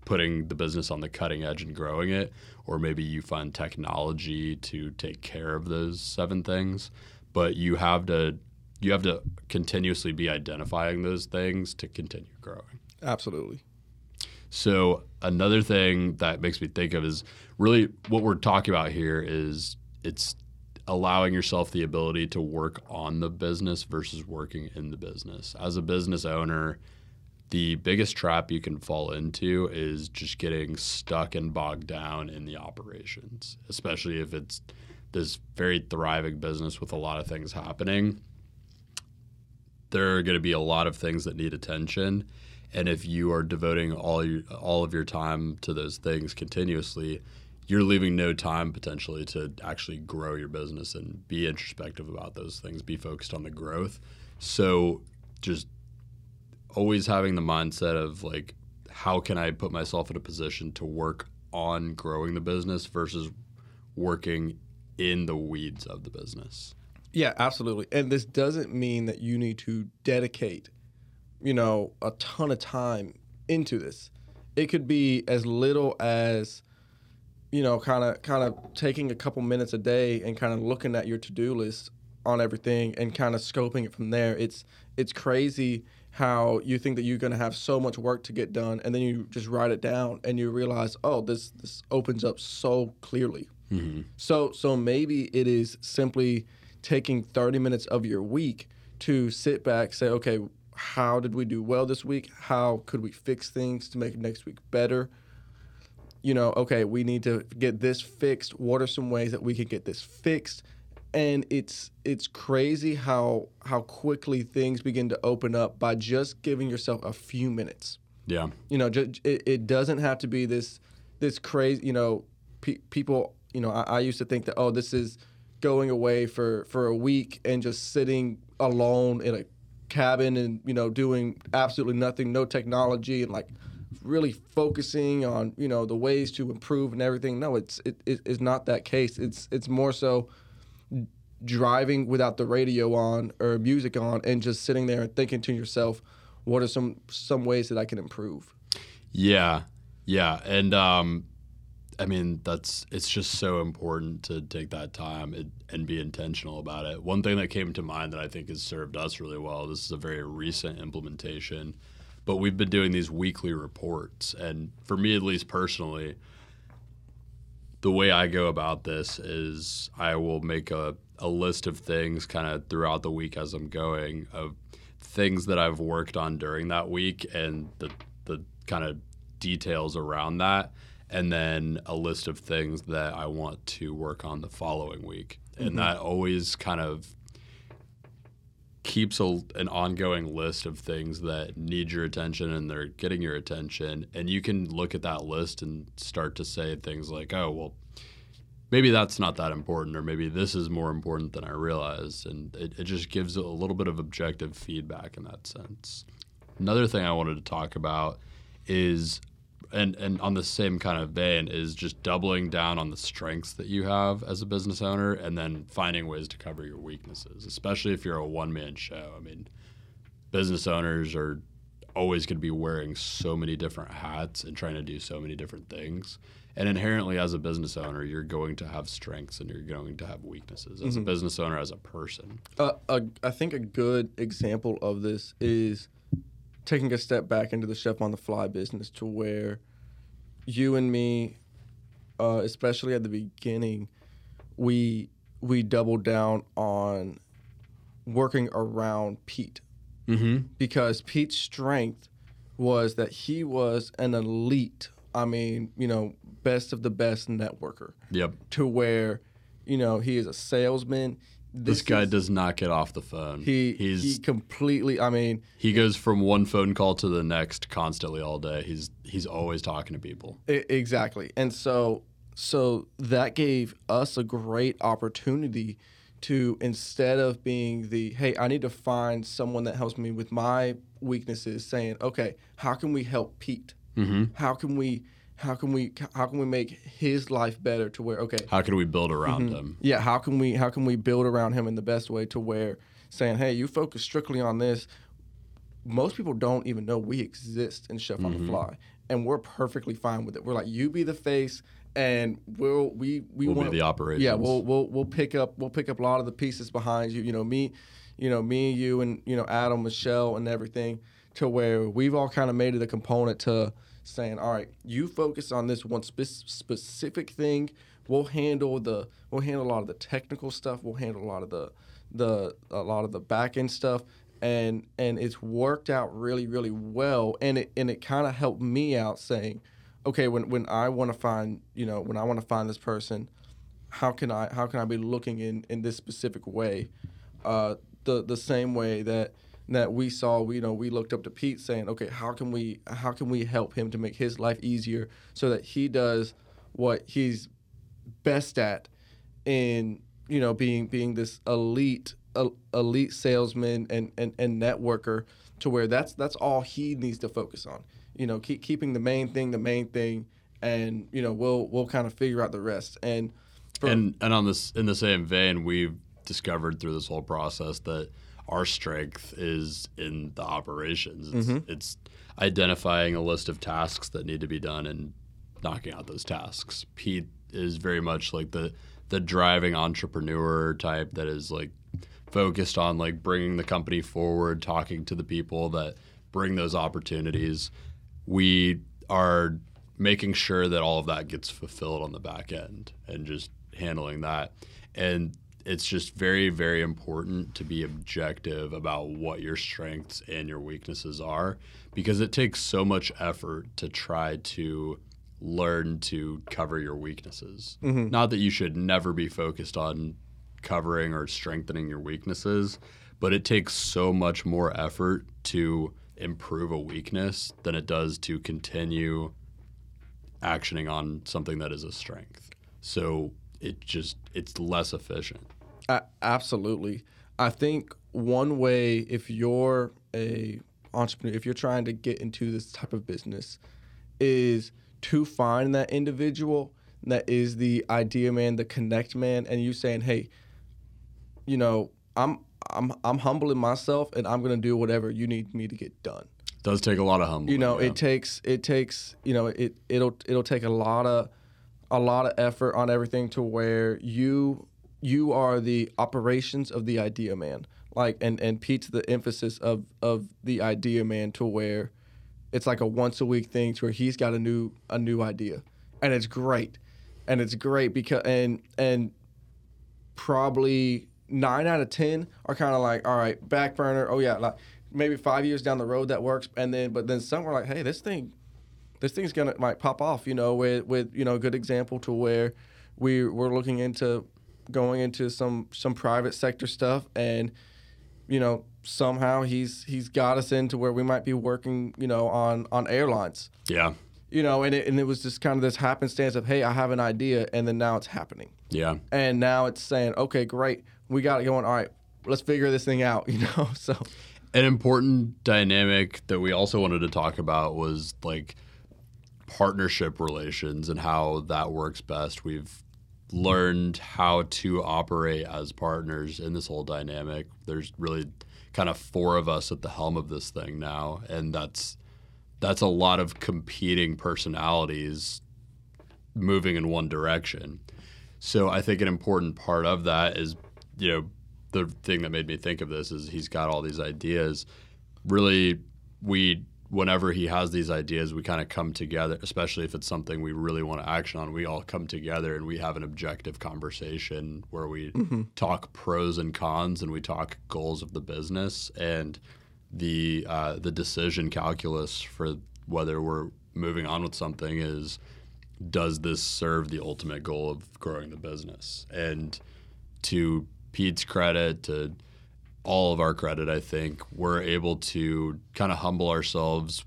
putting the business on the cutting edge and growing it, or maybe you find technology to take care of those seven things. But you have to you have to continuously be identifying those things to continue growing. Absolutely. So another thing that makes me think of is really what we're talking about here is it's allowing yourself the ability to work on the business versus working in the business. As a business owner, the biggest trap you can fall into is just getting stuck and bogged down in the operations, especially if it's this very thriving business with a lot of things happening. There are going to be a lot of things that need attention, and if you are devoting all your, all of your time to those things continuously, you're leaving no time potentially to actually grow your business and be introspective about those things, be focused on the growth. So just always having the mindset of like, how can I put myself in a position to work on growing the business versus working in the weeds of the business? Yeah, absolutely. And this doesn't mean that you need to dedicate, you know, a ton of time into this. It could be as little as, you know, kind of kind of taking a couple minutes a day and kind of looking at your to-do list on everything and kind of scoping it from there. It's it's crazy how you think that you're going to have so much work to get done and then you just write it down and you realize, "Oh, this this opens up so clearly." Mm-hmm. So so maybe it is simply taking 30 minutes of your week to sit back, say, "Okay, how did we do well this week? How could we fix things to make next week better?" You know, okay, we need to get this fixed. What are some ways that we can get this fixed? And it's it's crazy how how quickly things begin to open up by just giving yourself a few minutes. Yeah. You know, just, it, it doesn't have to be this this crazy. You know, pe- people. You know, I, I used to think that oh, this is going away for for a week and just sitting alone in a cabin and you know doing absolutely nothing, no technology, and like really focusing on you know the ways to improve and everything. No, it's it, it's not that case. It's it's more so driving without the radio on or music on and just sitting there and thinking to yourself, what are some some ways that I can improve? Yeah, yeah, and um, I mean that's it's just so important to take that time and, and be intentional about it. One thing that came to mind that I think has served us really well. This is a very recent implementation but we've been doing these weekly reports. And for me, at least personally, the way I go about this is I will make a, a list of things kind of throughout the week as I'm going of things that I've worked on during that week and the, the kind of details around that. And then a list of things that I want to work on the following week. And mm-hmm. that always kind of keeps a, an ongoing list of things that need your attention and they're getting your attention. And you can look at that list and start to say things like oh well maybe that's not that important or maybe this is more important than i realized. And it, it just gives a little bit of objective feedback in that sense. Another thing i wanted to talk about is and and on the same kind of vein is just doubling down on the strengths that you have as a business owner and then finding ways to cover your weaknesses especially if you're a one-man show. I mean business owners are always going to be wearing so many different hats and trying to do so many different things. And inherently as a business owner you're going to have strengths and you're going to have weaknesses as mm-hmm. a business owner as a person. Uh, I think a good example of this is taking a step back into the chef on the fly business to where you and me, uh, especially at the beginning, we we doubled down on working around Pete mm-hmm. because Pete's strength was that he was an elite. I mean, you know, best of the best networker. Yep. To where, you know, he is a salesman. This, this guy is, does not get off the phone. He he's he completely. I mean, he goes from one phone call to the next constantly all day. He's he's always talking to people. Exactly, and so so that gave us a great opportunity to instead of being the hey, I need to find someone that helps me with my weaknesses, saying okay, how can we help Pete? Mm-hmm. How can we how can we how can we make his life better to where okay how can we build around mm-hmm. him yeah how can we how can we build around him in the best way to where saying hey you focus strictly on this most people don't even know we exist in chef mm-hmm. on the mm-hmm. fly and we're perfectly fine with it. We're like, you be the face, and we'll we we We'll be want the operations. Yeah, we'll we'll we'll pick up we'll pick up a lot of the pieces behind you. You know me, you know me, you, and you know Adam, Michelle, and everything. To where we've all kind of made it a component to saying, all right, you focus on this one spe- specific thing. We'll handle the we'll handle a lot of the technical stuff. We'll handle a lot of the the a lot of the back end stuff. And and it's worked out really really well. And it and it kind of helped me out saying, okay, when when I want to find you know when I want to find this person, how can I how can I be looking in in this specific way, uh, the the same way that that we saw we, you know we looked up to Pete saying okay how can we how can we help him to make his life easier so that he does what he's best at in you know being being this elite el- elite salesman and, and and networker to where that's that's all he needs to focus on. You know keep keeping the main thing the main thing and you know we'll we'll kind of figure out the rest. And for, and and on this in the same vein, we've discovered through this whole process that our strength is in the operations. It's, Mm-hmm. it's identifying a list of tasks that need to be done and knocking out those tasks. Pete is very much like the the driving entrepreneur type that is like focused on like bringing the company forward, talking to the people that bring those opportunities. We are making sure that all of that gets fulfilled on the back end and just handling that. And it's just very, very important to be objective about what your strengths and your weaknesses are because it takes so much effort to try to learn to cover your weaknesses. Mm-hmm. Not that you should never be focused on covering or strengthening your weaknesses, but it takes so much more effort to improve a weakness than it does to continue actioning on something that is a strength. So it just it's less efficient. Absolutely. I think one way if you're a entrepreneur, if you're trying to get into this type of business, is to find that individual that is the idea man, the connect man, and you saying, hey, you know, I'm I'm I'm humbling myself and I'm gonna do whatever you need me to get done. It does take a lot of humbling. You know, yeah. it takes it takes you know it it'll it'll take a lot of a lot of effort on everything to where you you are the operations of the idea man. Like and and Pete's the emphasis of of the idea man to where it's like a once a week thing to where he's got a new a new idea, and it's great, and it's great because and and probably nine out of ten are kind of like all right back burner. Oh yeah, like maybe five years down the road that works, and then but then some are like hey this thing this thing's gonna might pop off. You know with with you know a good example to where we we're looking into going into some some private sector stuff and you know somehow he's he's got us into where we might be working you know on on airlines yeah. you know and it, and it was just kind of this happenstance of hey i have an idea and then now it's happening Yeah. and now it's saying okay great we got it going all right let's figure this thing out you know so An important dynamic that we also wanted to talk about was like partnership relations and how that works best. We've learned how to operate as partners in this whole dynamic. There's really kind of four of us at the helm of this thing now, and that's that's a lot of competing personalities moving in one direction. So I think an important part of that is, you know, the thing that made me think of this is he's got all these ideas. Really, we whenever he has these ideas, we kind of come together, especially if it's something we really want to action on. We all come together and we have an objective conversation where we talk pros and cons and we talk goals of the business and the uh, the decision calculus for whether we're moving on with something is does this serve the ultimate goal of growing the business? And to Pete's credit, to all of our credit, I think we're able to kind of humble ourselves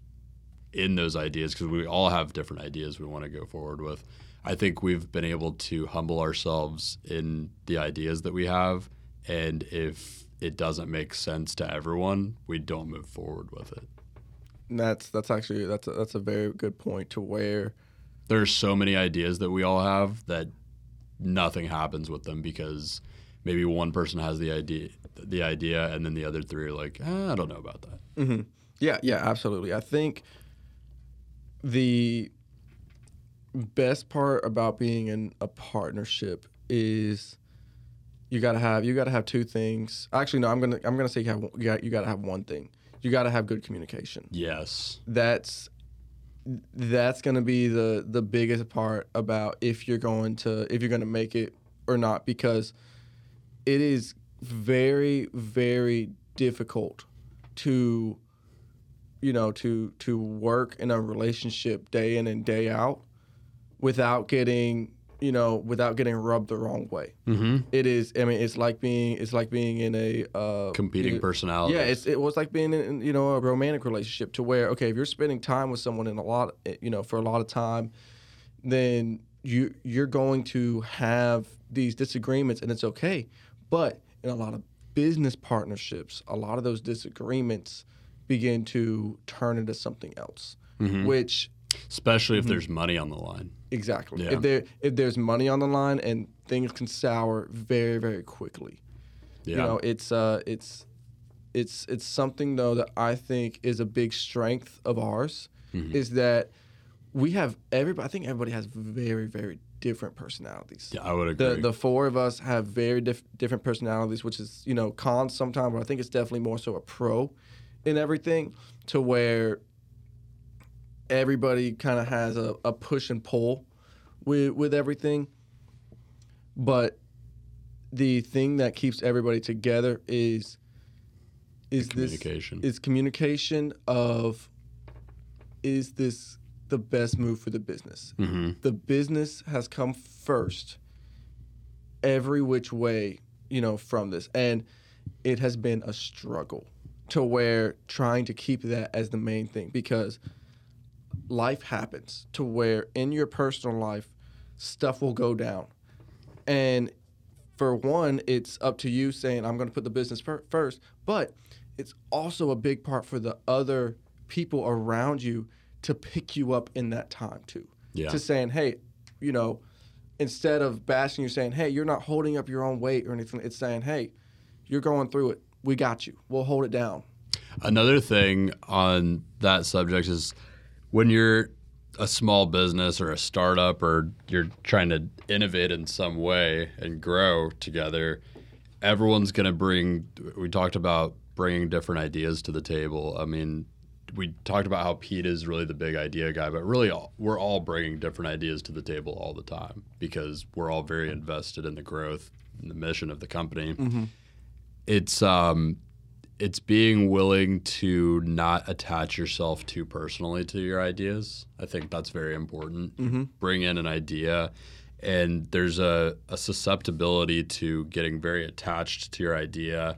in those ideas because we all have different ideas we want to go forward with. I think we've been able to humble ourselves in the ideas that we have, and if it doesn't make sense to everyone, we don't move forward with it. that's that's actually that's a, that's a very good point to where there's so many ideas that we all have that nothing happens with them because maybe one person has the idea the idea and then the other three are like eh, i don't know about that Yeah, yeah, absolutely. I think the best part about being in a partnership is you gotta have you gotta have two things. Actually, no, I'm gonna I'm gonna say you have you got you gotta have one thing. You gotta have good communication. Yes. That's that's gonna be the the biggest part about if you're going to if you're gonna make it or not because it is very very difficult to you know to to work in a relationship day in and day out without getting you know without getting rubbed the wrong way Mm-hmm. it is i mean it's like being it's like being in a uh Competing it- personalities. yeah it's it was like being in you know a romantic relationship to where okay if you're spending time with someone in a lot you know for a lot of time then you you're going to have these disagreements and it's okay but in a lot of business partnerships a lot of those disagreements begin to turn into something else Mhm. which especially if Mm-hmm. there's money on the line. exactly Yeah. if there if there's money on the line and things can sour very very quickly Yeah. you know it's uh it's it's it's something though that i think is a big strength of ours Mhm. is that we have everybody i think everybody has very very different personalities yeah, I would agree. the the four of us have very diff- different personalities which is you know cons sometimes but i think it's definitely more so a pro in everything to where everybody kind of has a, a push and pull with with everything but the thing that keeps everybody together is is this communication. is communication of is this the best move for the business. Mm-hmm. the business has come first every which way you know from this. And it has been a struggle to where trying to keep that as the main thing because life happens to where in your personal life stuff will go down. And for one it's up to you saying i'm going to put the business fir- first but it's also a big part for the other people around you to pick you up in that time too Yeah. to saying, hey, you know, instead of bashing you, saying, hey, you're not holding up your own weight or anything, it's saying, hey, you're going through it. We got you. We'll hold it down. Another thing on that subject is when you're a small business or a startup or you're trying to innovate in some way and grow together, everyone's going to bring, we talked about bringing different ideas to the table. I mean, we talked about how Pete is really the big idea guy, but really all, we're all bringing different ideas to the table all the time because we're all very invested in the growth and the mission of the company. It's um, it's being willing to not attach yourself too personally to your ideas. I think that's very important. Bring in an idea, and there's a, a susceptibility to getting very attached to your idea.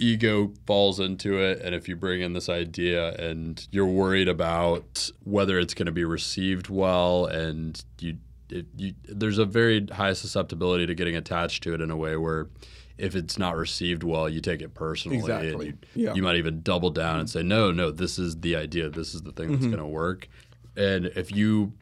Ego falls into it, and if you bring in this idea and you're worried about whether it's going to be received well, and you, it, you, there's a very high susceptibility to getting attached to it in a way where if it's not received well, you take it personally. Exactly. And Yeah. you, you might even double down and say, no, no, this is the idea. This is the thing that's mm-hmm. going to work. And if you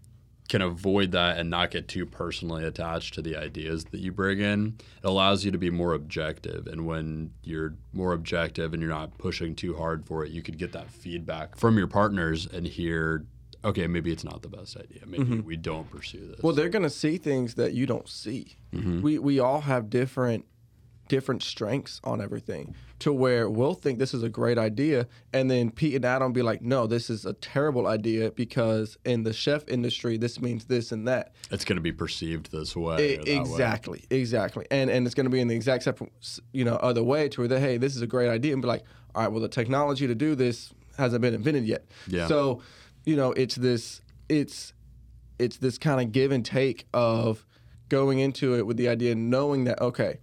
can avoid that and not get too personally attached to the ideas that you bring in, it allows you to be more objective. And when you're more objective and you're not pushing too hard for it, you could get that feedback from your partners and hear, okay, maybe it's not the best idea. Maybe mm-hmm. we don't pursue this. Well, they're going to see things that you don't see. Mm-hmm. We, we all have different different strengths on everything to where we'll think this is a great idea and then Pete and Adam be like, no, this is a terrible idea because in the chef industry, this means this and that. it's going to be perceived this way. E- or that way. exactly, exactly, and and it's going to be in the exact separate, you know, other way to where they, hey, this is a great idea, and be like, all right, well, the technology to do this hasn't been invented yet. Yeah. So, you know, it's this, it's, it's this kind of give and take of going into it with the idea, knowing that okay,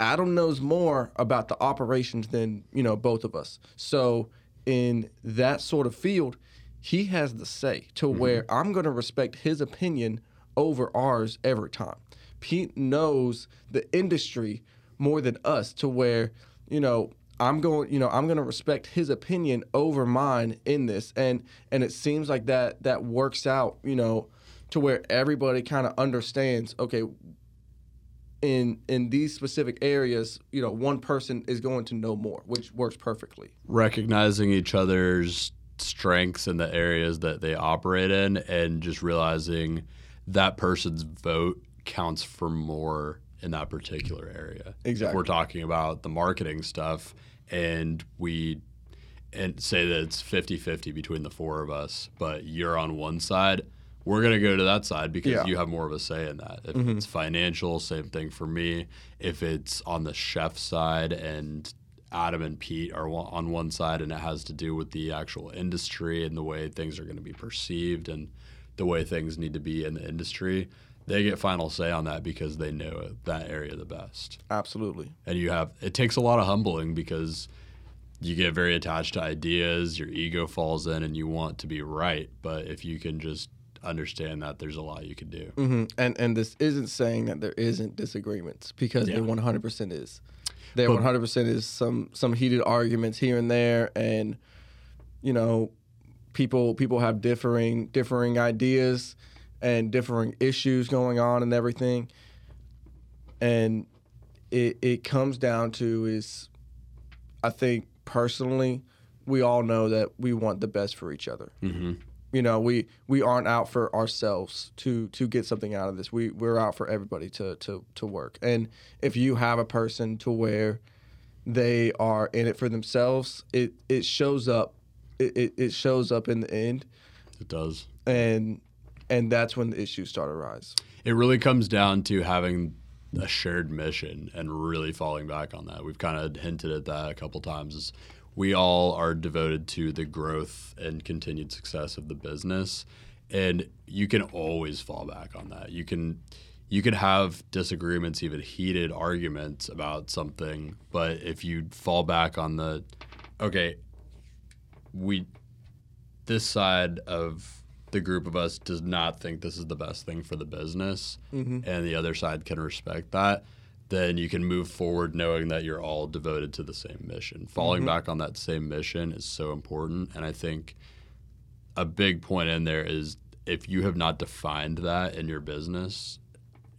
Adam knows more about the operations than you know both of us. So in that sort of field, he has the say to mm-hmm. where I'm going to respect his opinion over ours every time. Pete knows the industry more than us to where you know I'm going you know I'm going to respect his opinion over mine in this and and it seems like that that works out you know to where everybody kind of understands okay in in these specific areas, you know, one person is going to know more, which works perfectly. recognizing each other's strengths in the areas that they operate in and just realizing that person's vote counts for more in that particular area. Exactly. If we're talking about the marketing stuff and we and say that it's 50-50 between the four of us, but you're on one side, we're going to go to that side because Yeah. you have more of a say in that. If mm-hmm. it's financial, same thing for me. If it's on the chef side and Adam and Pete are on one side and it has to do with the actual industry and the way things are going to be perceived and the way things need to be in the industry, they get final say on that because they know that area the best Absolutely. and you have it takes a lot of humbling because you get very attached to ideas your ego falls in and you want to be right but if you can just understand that there's a lot you can do hmm And and this isn't saying that there isn't disagreements because Yeah. there 100% is. There But- 100% is some some heated arguments here and there, and you know, people people have differing differing ideas and differing issues going on and everything, and it it comes down to is, I think personally, we all know that we want the best for each other mm-hmm. You know we we aren't out for ourselves to to get something out of this. We we're out for everybody to to to work. And if you have a person to where they are in it for themselves it it shows up it, it, it shows up in the end. It does. And and that's when the issues start to rise it really comes down to having a shared mission and really falling back on that. We've kind of hinted at that a couple times. Is we all are devoted to the growth and continued success of the business, and you can always fall back on that. You can you can have disagreements, even heated arguments about something, but if you fall back on the okay, we this side of the group of us does not think this is the best thing for the business mm-hmm. and the other side can respect that then you can move forward knowing that you're all devoted to the same mission. Falling mm-hmm. back on that same mission is so important and i think a big point in there is if you have not defined that in your business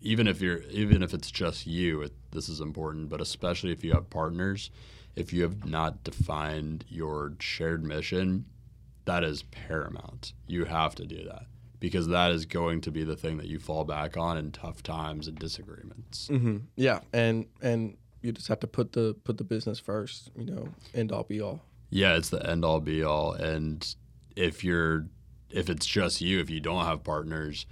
even if you're even if it's just you it, this is important but especially if you have partners if you have not defined your shared mission that is paramount. You have to do that because that is going to be the thing that you fall back on in tough times and disagreements. hmm yeah and and you just have to put the put the business first you know end all be all Yeah, it's the end all be all. And if you're if it's just you, if you don't have partners,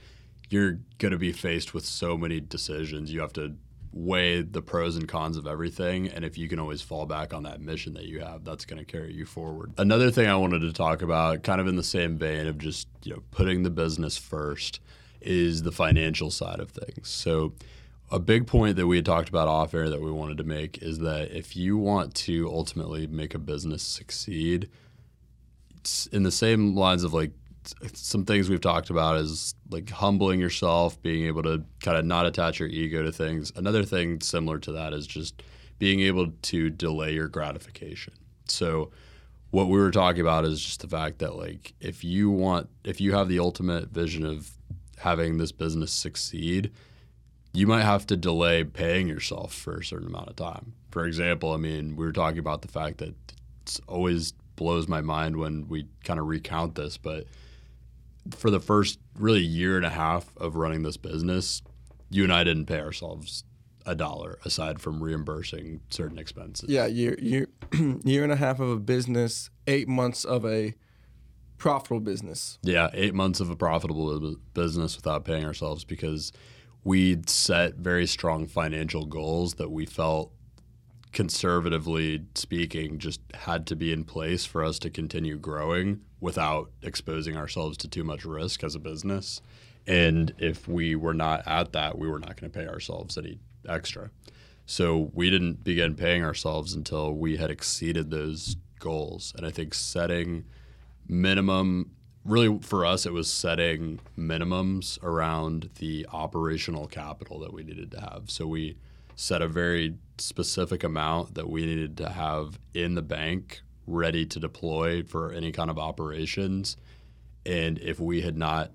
you're going to be faced with so many decisions. You have to weigh the pros and cons of everything and if you can always fall back on that mission that you have that's going to carry you forward. Another thing i wanted to talk about kind of in the same vein of just you know putting the business first is the financial side of things. So a big point that we had talked about off air that we wanted to make is that if you want to ultimately make a business succeed in the same lines of like some things we've talked about is like humbling yourself, being able to kind of not attach your ego to things. Another thing similar to that is just being able to delay your gratification. So what we were talking about is just the fact that like if you want if you have the ultimate vision of having this business succeed, you might have to delay paying yourself for a certain amount of time. For example, I mean, we were talking about the fact that it's always blows my mind when we kind of recount this, but for the first really year and a half of running this business, you and I didn't pay ourselves a dollar aside from reimbursing certain expenses. Yeah, year year year and a half of a business, eight months of a profitable business. Yeah, eight months of a profitable business without paying ourselves because we'd set very strong financial goals that we felt conservatively speaking just had to be in place for us to continue growing without exposing ourselves to too much risk as a business. And if we were not at that, we were not going to pay ourselves any extra. So we didn't begin paying ourselves until we had exceeded those goals. And I think setting minimum really for us it was setting minimums around the operational capital that we needed to have so we set a very specific amount that we needed to have in the bank ready to deploy for any kind of operations and if we had not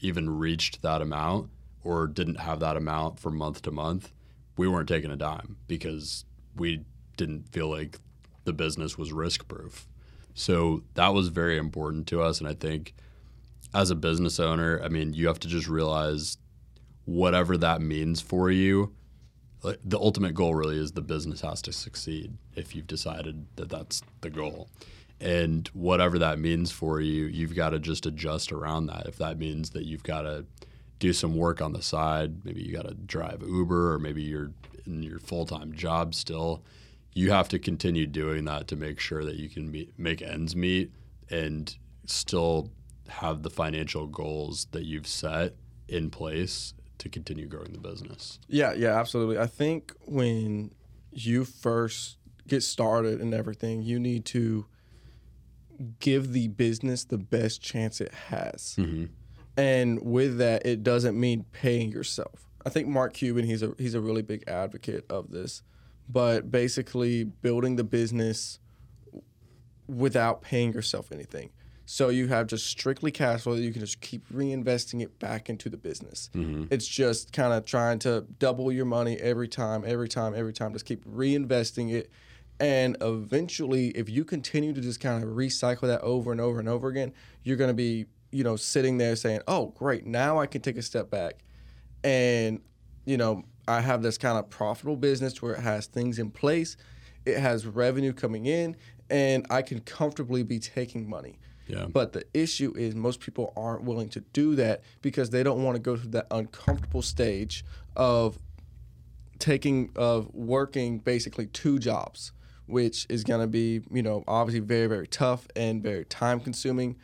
even reached that amount or didn't have that amount from month to month we weren't taking a dime because we didn't feel like the business was risk proof So that was very important to us. And I think as a business owner, I mean, you have to just realize whatever that means for you. The ultimate goal really is the business has to succeed if you've decided that that's the goal. And whatever that means for you, you've got to just adjust around that. If that means that you've got to do some work on the side, maybe you got to drive Uber or maybe you're in your full time job still, you have to continue doing that to make sure that you can meet, make ends meet and still have the financial goals that you've set in place to continue growing the business. Yeah, yeah, absolutely. I think when you first get started and everything, you need to give the business the best chance it has. Mm-hmm. And with that, it doesn't mean paying yourself. I think Mark Cuban, he's a he's a really big advocate of this, but basically building the business without paying yourself anything. So you have just strictly cash flow that you can just keep reinvesting it back into the business. Mm-hmm. It's just kind of trying to double your money every time, every time, every time. Just keep reinvesting it. And eventually, if you continue to just kind of recycle that over and over and over again, you're going to be, you know, sitting there saying, oh, great, now I can take a step back. And, you know, I have this kind of profitable business where it has things in place, it has revenue coming in, and I can comfortably be taking money. Yeah. But the issue is most people aren't willing to do that because they don't want to go through that uncomfortable stage of taking of working basically two jobs, which is going to be, you know, obviously very very tough and very time consuming.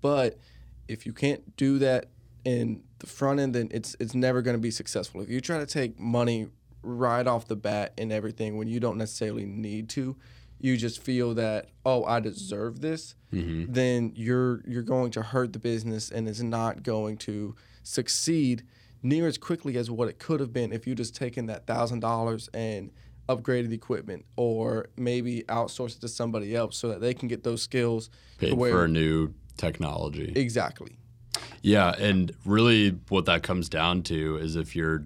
But if you can't do that in the front end, then it's it's never going to be successful. If you try to take money right off the bat and everything when you don't necessarily need to, you just feel that oh I deserve this, mm-hmm. then you're you're going to hurt the business and it's not going to succeed near as quickly as what it could have been if you just taken that thousand dollars and upgraded the equipment or maybe outsourced it to somebody else so that they can get those skills Paid where for a new technology. exactly Yeah, and really what that comes down to is if you're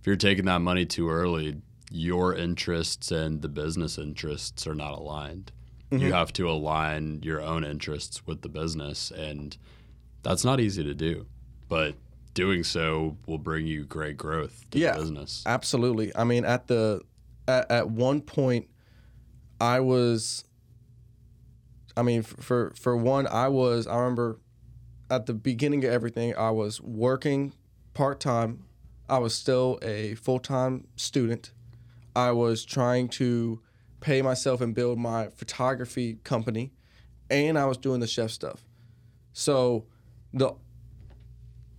if you're taking that money too early, your interests and the business interests are not aligned. You mm-hmm. have to align your own interests with the business and that's not easy to do. But doing so will bring you great growth to Yeah. the business. Absolutely. I mean, at the at, at one point, I was. I mean, for for one, I was. I remember, at the beginning of everything, I was working part time. I was still a full time student. I was trying to pay myself and build my photography company, and I was doing the chef stuff. So, the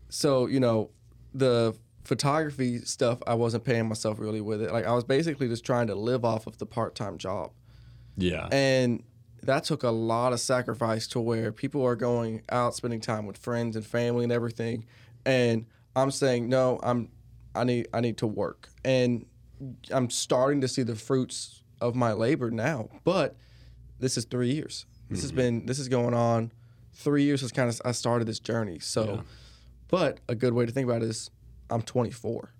so you know the photography stuff i wasn't paying myself really with it like i was basically just trying to live off of the part-time job Yeah. and that took a lot of sacrifice to where people are going out spending time with friends and family and everything and i'm saying no i'm i need i need to work and i'm starting to see the fruits of my labor now but this is three years this has been this is going on three years since kind of i started this journey so Yeah. but a good way to think about it is i'm 24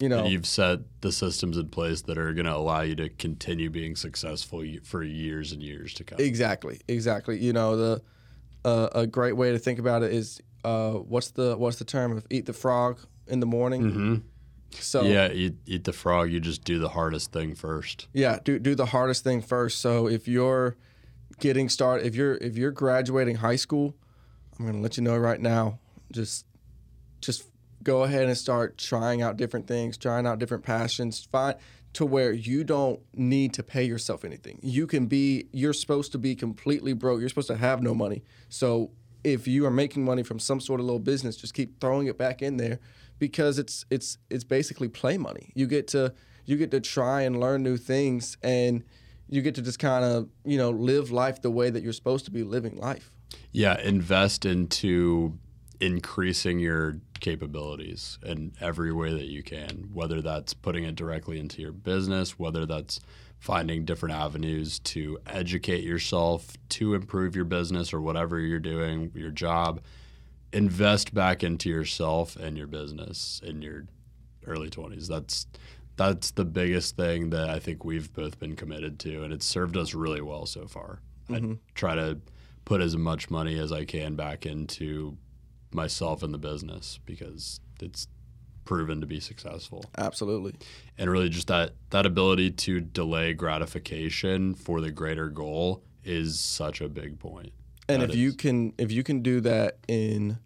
you know And you've set the systems in place that are going to allow you to continue being successful for years and years to come. Exactly, exactly. You know, the uh, a great way to think about it is uh, what's the what's the term of eat the frog in the morning. hmm So Yeah, eat, eat the frog. You just do the hardest thing first. yeah, do do the hardest thing first. So if you're getting started, if you're if you're graduating high school, I'm gonna let you know right now. Just just go ahead and start trying out different things, trying out different passions. Find to where you don't need to pay yourself anything. You can be. You're supposed to be completely broke. You're supposed to have no money. So if you are making money from some sort of little business, just keep throwing it back in there because it's it's it's basically play money. You get to you get to try and learn new things and you get to just kind of, you know, live life the way that you're supposed to be living life. Yeah, invest into increasing your capabilities in every way that you can, whether that's putting it directly into your business, whether that's finding different avenues to educate yourself to improve your business or whatever you're doing, your job. Invest back into yourself and your business in your early 20s. That's that's the biggest thing that I think we've both been committed to and it's served us really well so far. I mm-hmm. try to put as much money as I can back into myself and the business because it's proven to be successful. Absolutely. And really just that that ability to delay gratification for the greater goal is such a big point. And if you can if you can do that in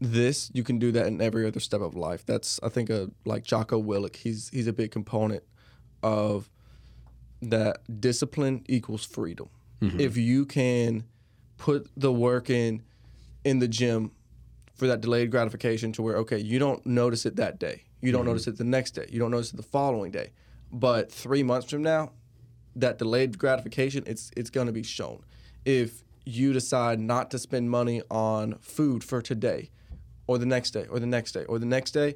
this, you can do that in every other step of life. That's I think a like Jocko Willink, he's he's a big component of that discipline equals freedom. Mm-hmm. If you can put the work in in the gym for that delayed gratification to where okay, you don't notice it that day. You don't mm-hmm. notice it the next day. You don't notice it the following day. But 3 months from now, that delayed gratification it's it's going to be shown if you decide not to spend money on food for today or the next day or the next day or the next day.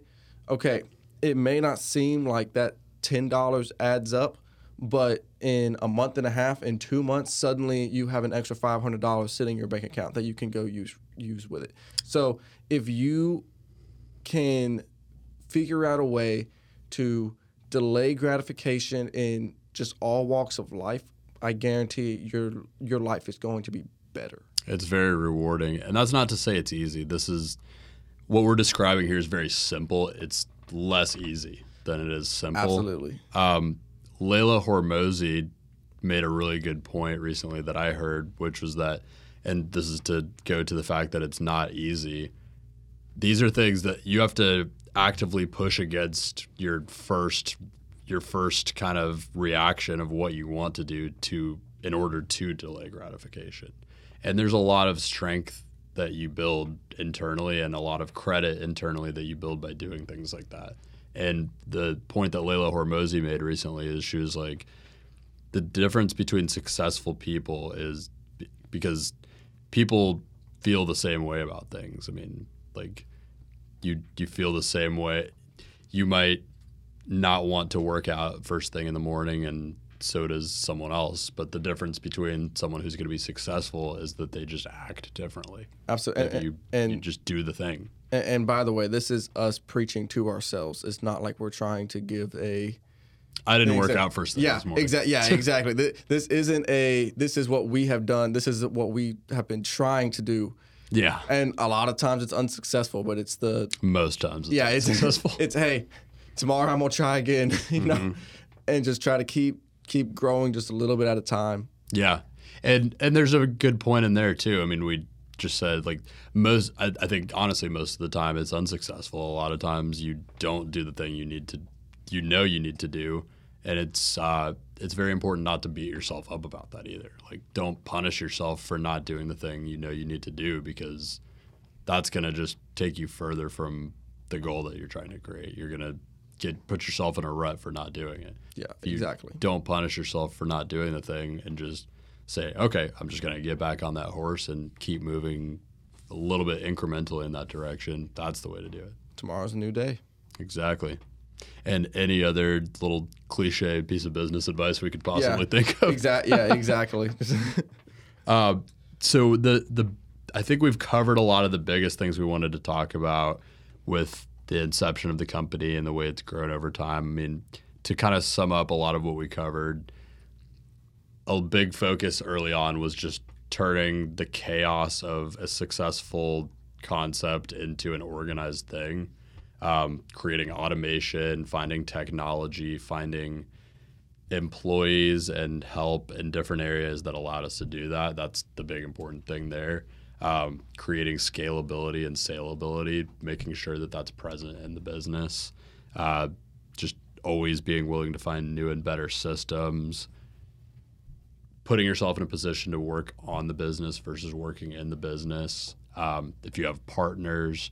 Okay it may not seem like that $10 adds up but in a month and a half in 2 months suddenly you have an extra $500 sitting in your bank account that you can go use use with it. So if you can figure out a way to delay gratification in just all walks of life, I guarantee your your life is going to be better. It's very rewarding. And that's not to say it's easy. This is what we're describing here is very simple. It's less easy than it is simple. Absolutely. Um, Leila Hormozi made a really good point recently that I heard, which was that, and this is to go to the fact that it's not easy. These are things that you have to actively push against your first, your first kind of reaction of what you want to do to in order to delay gratification. And there's a lot of strength that you build internally and a lot of credit internally that you build by doing things like that. And the point that Leila Hormozi made recently is she was like, the difference between successful people is because people feel the same way about things. I mean, like you you feel the same way. You might not want to work out first thing in the morning and so does someone else, but the difference between someone who's going to be successful is that they just act differently. Absolutely. And, you, and, you just do the thing. and and by the way, this is us preaching to ourselves. It's not like we're trying to give a I didn't work out first thing yeah, this morning. exactly. Yeah, exactly. Th- This isn't a. This is what we have done. This is what we have been trying to do, Yeah, and a lot of times it's unsuccessful. But it's the most times. It's yeah, it's successful. It's hey, tomorrow I'm gonna try again, you know, Mm-hmm. and just try to keep keep growing just a little bit at a time. Yeah, and and there's a good point in there too. I mean, we just said like most. I, I think honestly, most of the time it's unsuccessful. A lot of times you don't do the thing you need to, you know, you need to do, and it's uh, it's very important not to beat yourself up about that either. Like, don't punish yourself for not doing the thing you know you need to do because that's gonna just take you further from the goal that you're trying to create. You're gonna get put yourself in a rut for not doing it Yeah, exactly. don't punish yourself for not doing the thing and just say, okay, I'm just going to get back on that horse and keep moving a little bit incrementally in that direction. That's the way to do it. Tomorrow's a new day. Exactly. And any other little cliche piece of business advice we could possibly Yeah. think of. Exactly. Yeah, exactly. Uh, so the the I think we've covered a lot of the biggest things we wanted to talk about with the inception of the company and the way it's grown over time. I mean, to kind of sum up a lot of what we covered, a big focus early on was just turning the chaos of a successful concept into an organized thing, um, creating automation, finding technology, finding employees and help in different areas that allowed us to do that. That's the big important thing there. Um, creating scalability and saleability, making sure that that's present in the business. Uh, just always being willing to find new and better systems. Putting yourself in a position to work on the business versus working in the business. Um, if you have partners,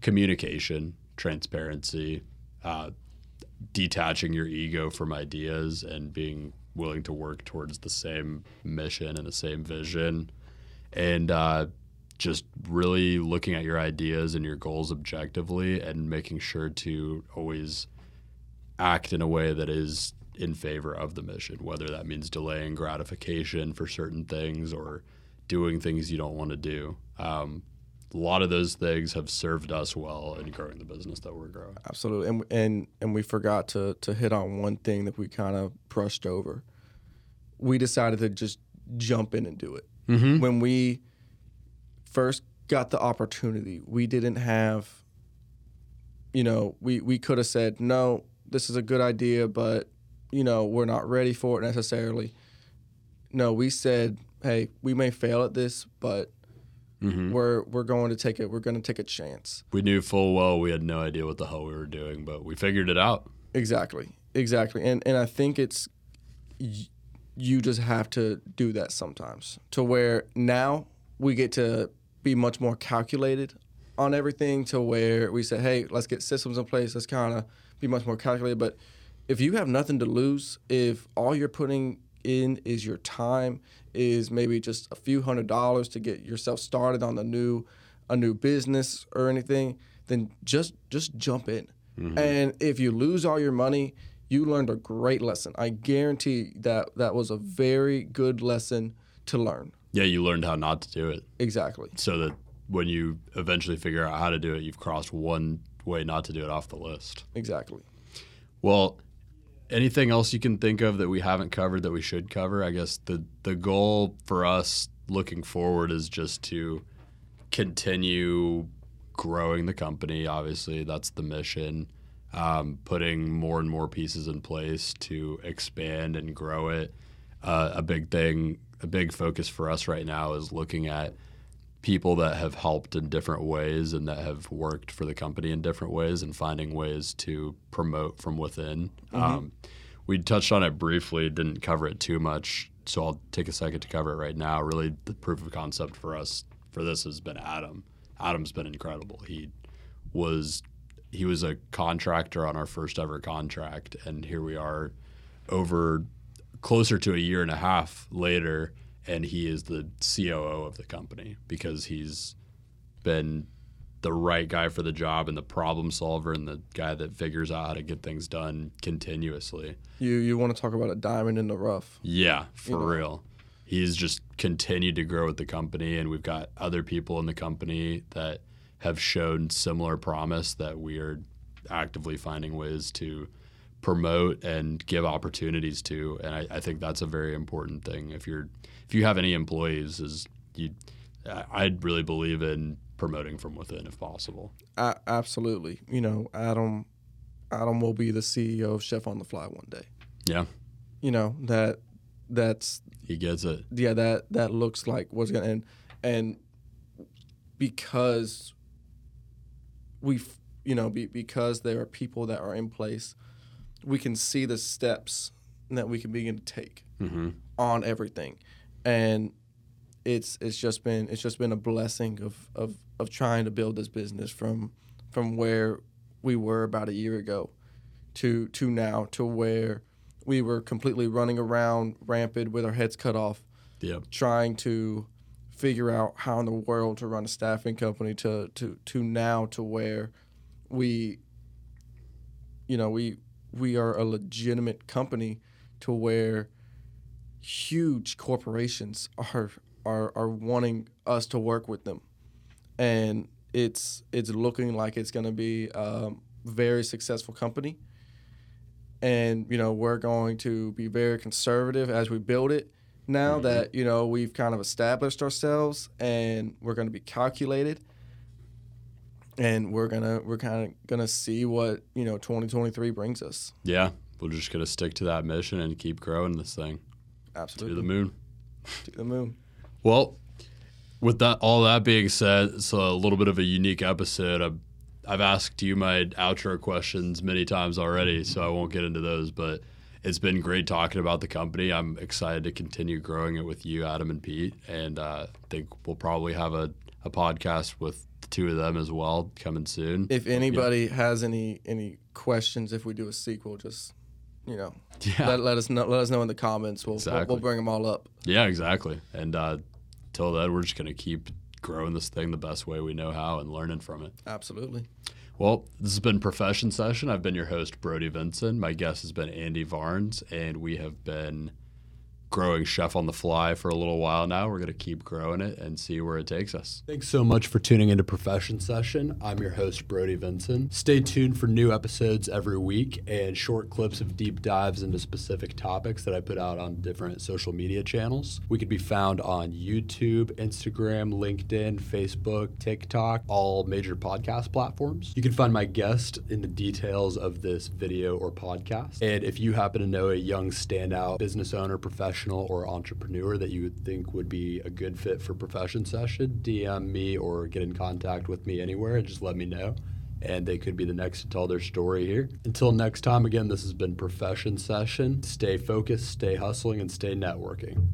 communication, transparency, uh, detaching your ego from ideas and being willing to work towards the same mission and the same vision and uh, just really looking at your ideas and your goals objectively and making sure to always act in a way that is in favor of the mission whether that means delaying gratification for certain things or doing things you don't want to do um, a lot of those things have served us well in growing the business that we're growing Absolutely. And and and we forgot to to hit on one thing that we kind of brushed over. We decided to just jump in and do it. Mm-hmm. When we first got the opportunity, we didn't have, you know, we, we could have said, no, this is a good idea, but, you know, we're not ready for it necessarily. No, we said, hey, we may fail at this, but Mm-hmm. we're we're going to take it. We're going to take a chance. We knew full well we had no idea what the hell we were doing, but we figured it out. Exactly, exactly. And and I think it's you just have to do that sometimes to where now we get to be much more calculated on everything to where we say, hey, let's get systems in place. Let's kind of be much more calculated. But if you have nothing to lose, if all you're putting in is your time, is maybe just a few hundred dollars to get yourself started on a new a new business or anything, then just just jump in. Mm-hmm. And if you lose all your money, you learned a great lesson. I guarantee that that was a very good lesson to learn. Yeah, you learned how not to do it Exactly. so that when you eventually figure out how to do it, you've crossed one way not to do it off the list. Exactly. Well, anything else you can think of that we haven't covered that we should cover? I guess the the goal for us looking forward is just to continue growing the company. Obviously, that's the mission. Um, putting more and more pieces in place to expand and grow it. Uh, a big thing, a big focus for us right now is looking at people that have helped in different ways and that have worked for the company in different ways and finding ways to promote from within. Um, we touched on it briefly, didn't cover it too much, so I'll take a second to cover it right now. Really, the proof of concept for us for this has been Adam. Adam's been incredible. He was he was a contractor on our first ever contract, and here we are over closer to a year and a half later, and he is the COO of the company because he's been the right guy for the job and the problem solver and the guy that figures out how to get things done continuously. You you want to talk about a diamond in the rough? Yeah, for You know. real. He's just continued to grow with the company, and we've got other people in the company that have shown similar promise that we are actively finding ways to promote and give opportunities to. And I, I think that's a very important thing. If you're if you have any employees, is you, I I'd really believe in promoting from within if possible. A- absolutely. You know, Adam Adam will be the CEO of Chef on the Fly one day. Yeah, You know that that's he gets it. yeah that that looks like what's gonna end and because we you know be, because there are people that are in place we can see the steps that we can begin to take hmm on everything and it's it's just been it's just been a blessing of of of trying to build this business from from where we were about a year ago to to now to where we were completely running around rampant with our heads cut off Yep. trying to figure out how in the world to run a staffing company to to to now to where we you know we we are a legitimate company to where huge corporations are are are wanting us to work with them. And it's it's looking like it's going to be a very successful company. And you know we're going to be very conservative as we build it now Mhm. that you know we've kind of established ourselves and we're going to be calculated and we're gonna we're kind of gonna see what you know 2023 brings us Yeah, we're just gonna stick to that mission and keep growing this thing to absolutely the moon. to the moon Well, with that, all that being said, it's a little bit of a unique episode. I've, I've asked you my outro questions many times already, so I won't get into those. But it's been great talking about the company. I'm excited to continue growing it with you, Adam and Pete, and uh, I think we'll probably have a, a podcast with the two of them as well coming soon. if anybody has any any questions if we do a sequel just you know Yeah, let, let us know let us know in the comments we'll, we'll, we'll bring them all up yeah, exactly. And uh, till then, we're just gonna keep growing this thing the best way we know how and learning from it. absolutely Well, this has been Profession Session. I've been your host, Brody Vinson. My guest has been Andy Varnes, and we have been growing Chef on the Fly for a little while now. We're going to keep growing it and see where it takes us. Thanks so much for tuning into Profession Session. I'm your host, Brody Vinson. Stay tuned for new episodes every week and short clips of deep dives into specific topics that I put out on different social media channels. We could be found on YouTube, Instagram, LinkedIn, Facebook, TikTok, all major podcast platforms. You can find my guest in the details of this video or podcast. And if you happen to know a young standout business owner, professional, professional or entrepreneur that you would think would be a good fit for Profession Session, DM me or get in contact with me anywhere and just let me know. And they could be the next to tell their story here. Until next time, again, this has been Profession Session. Stay focused, stay hustling, and stay networking.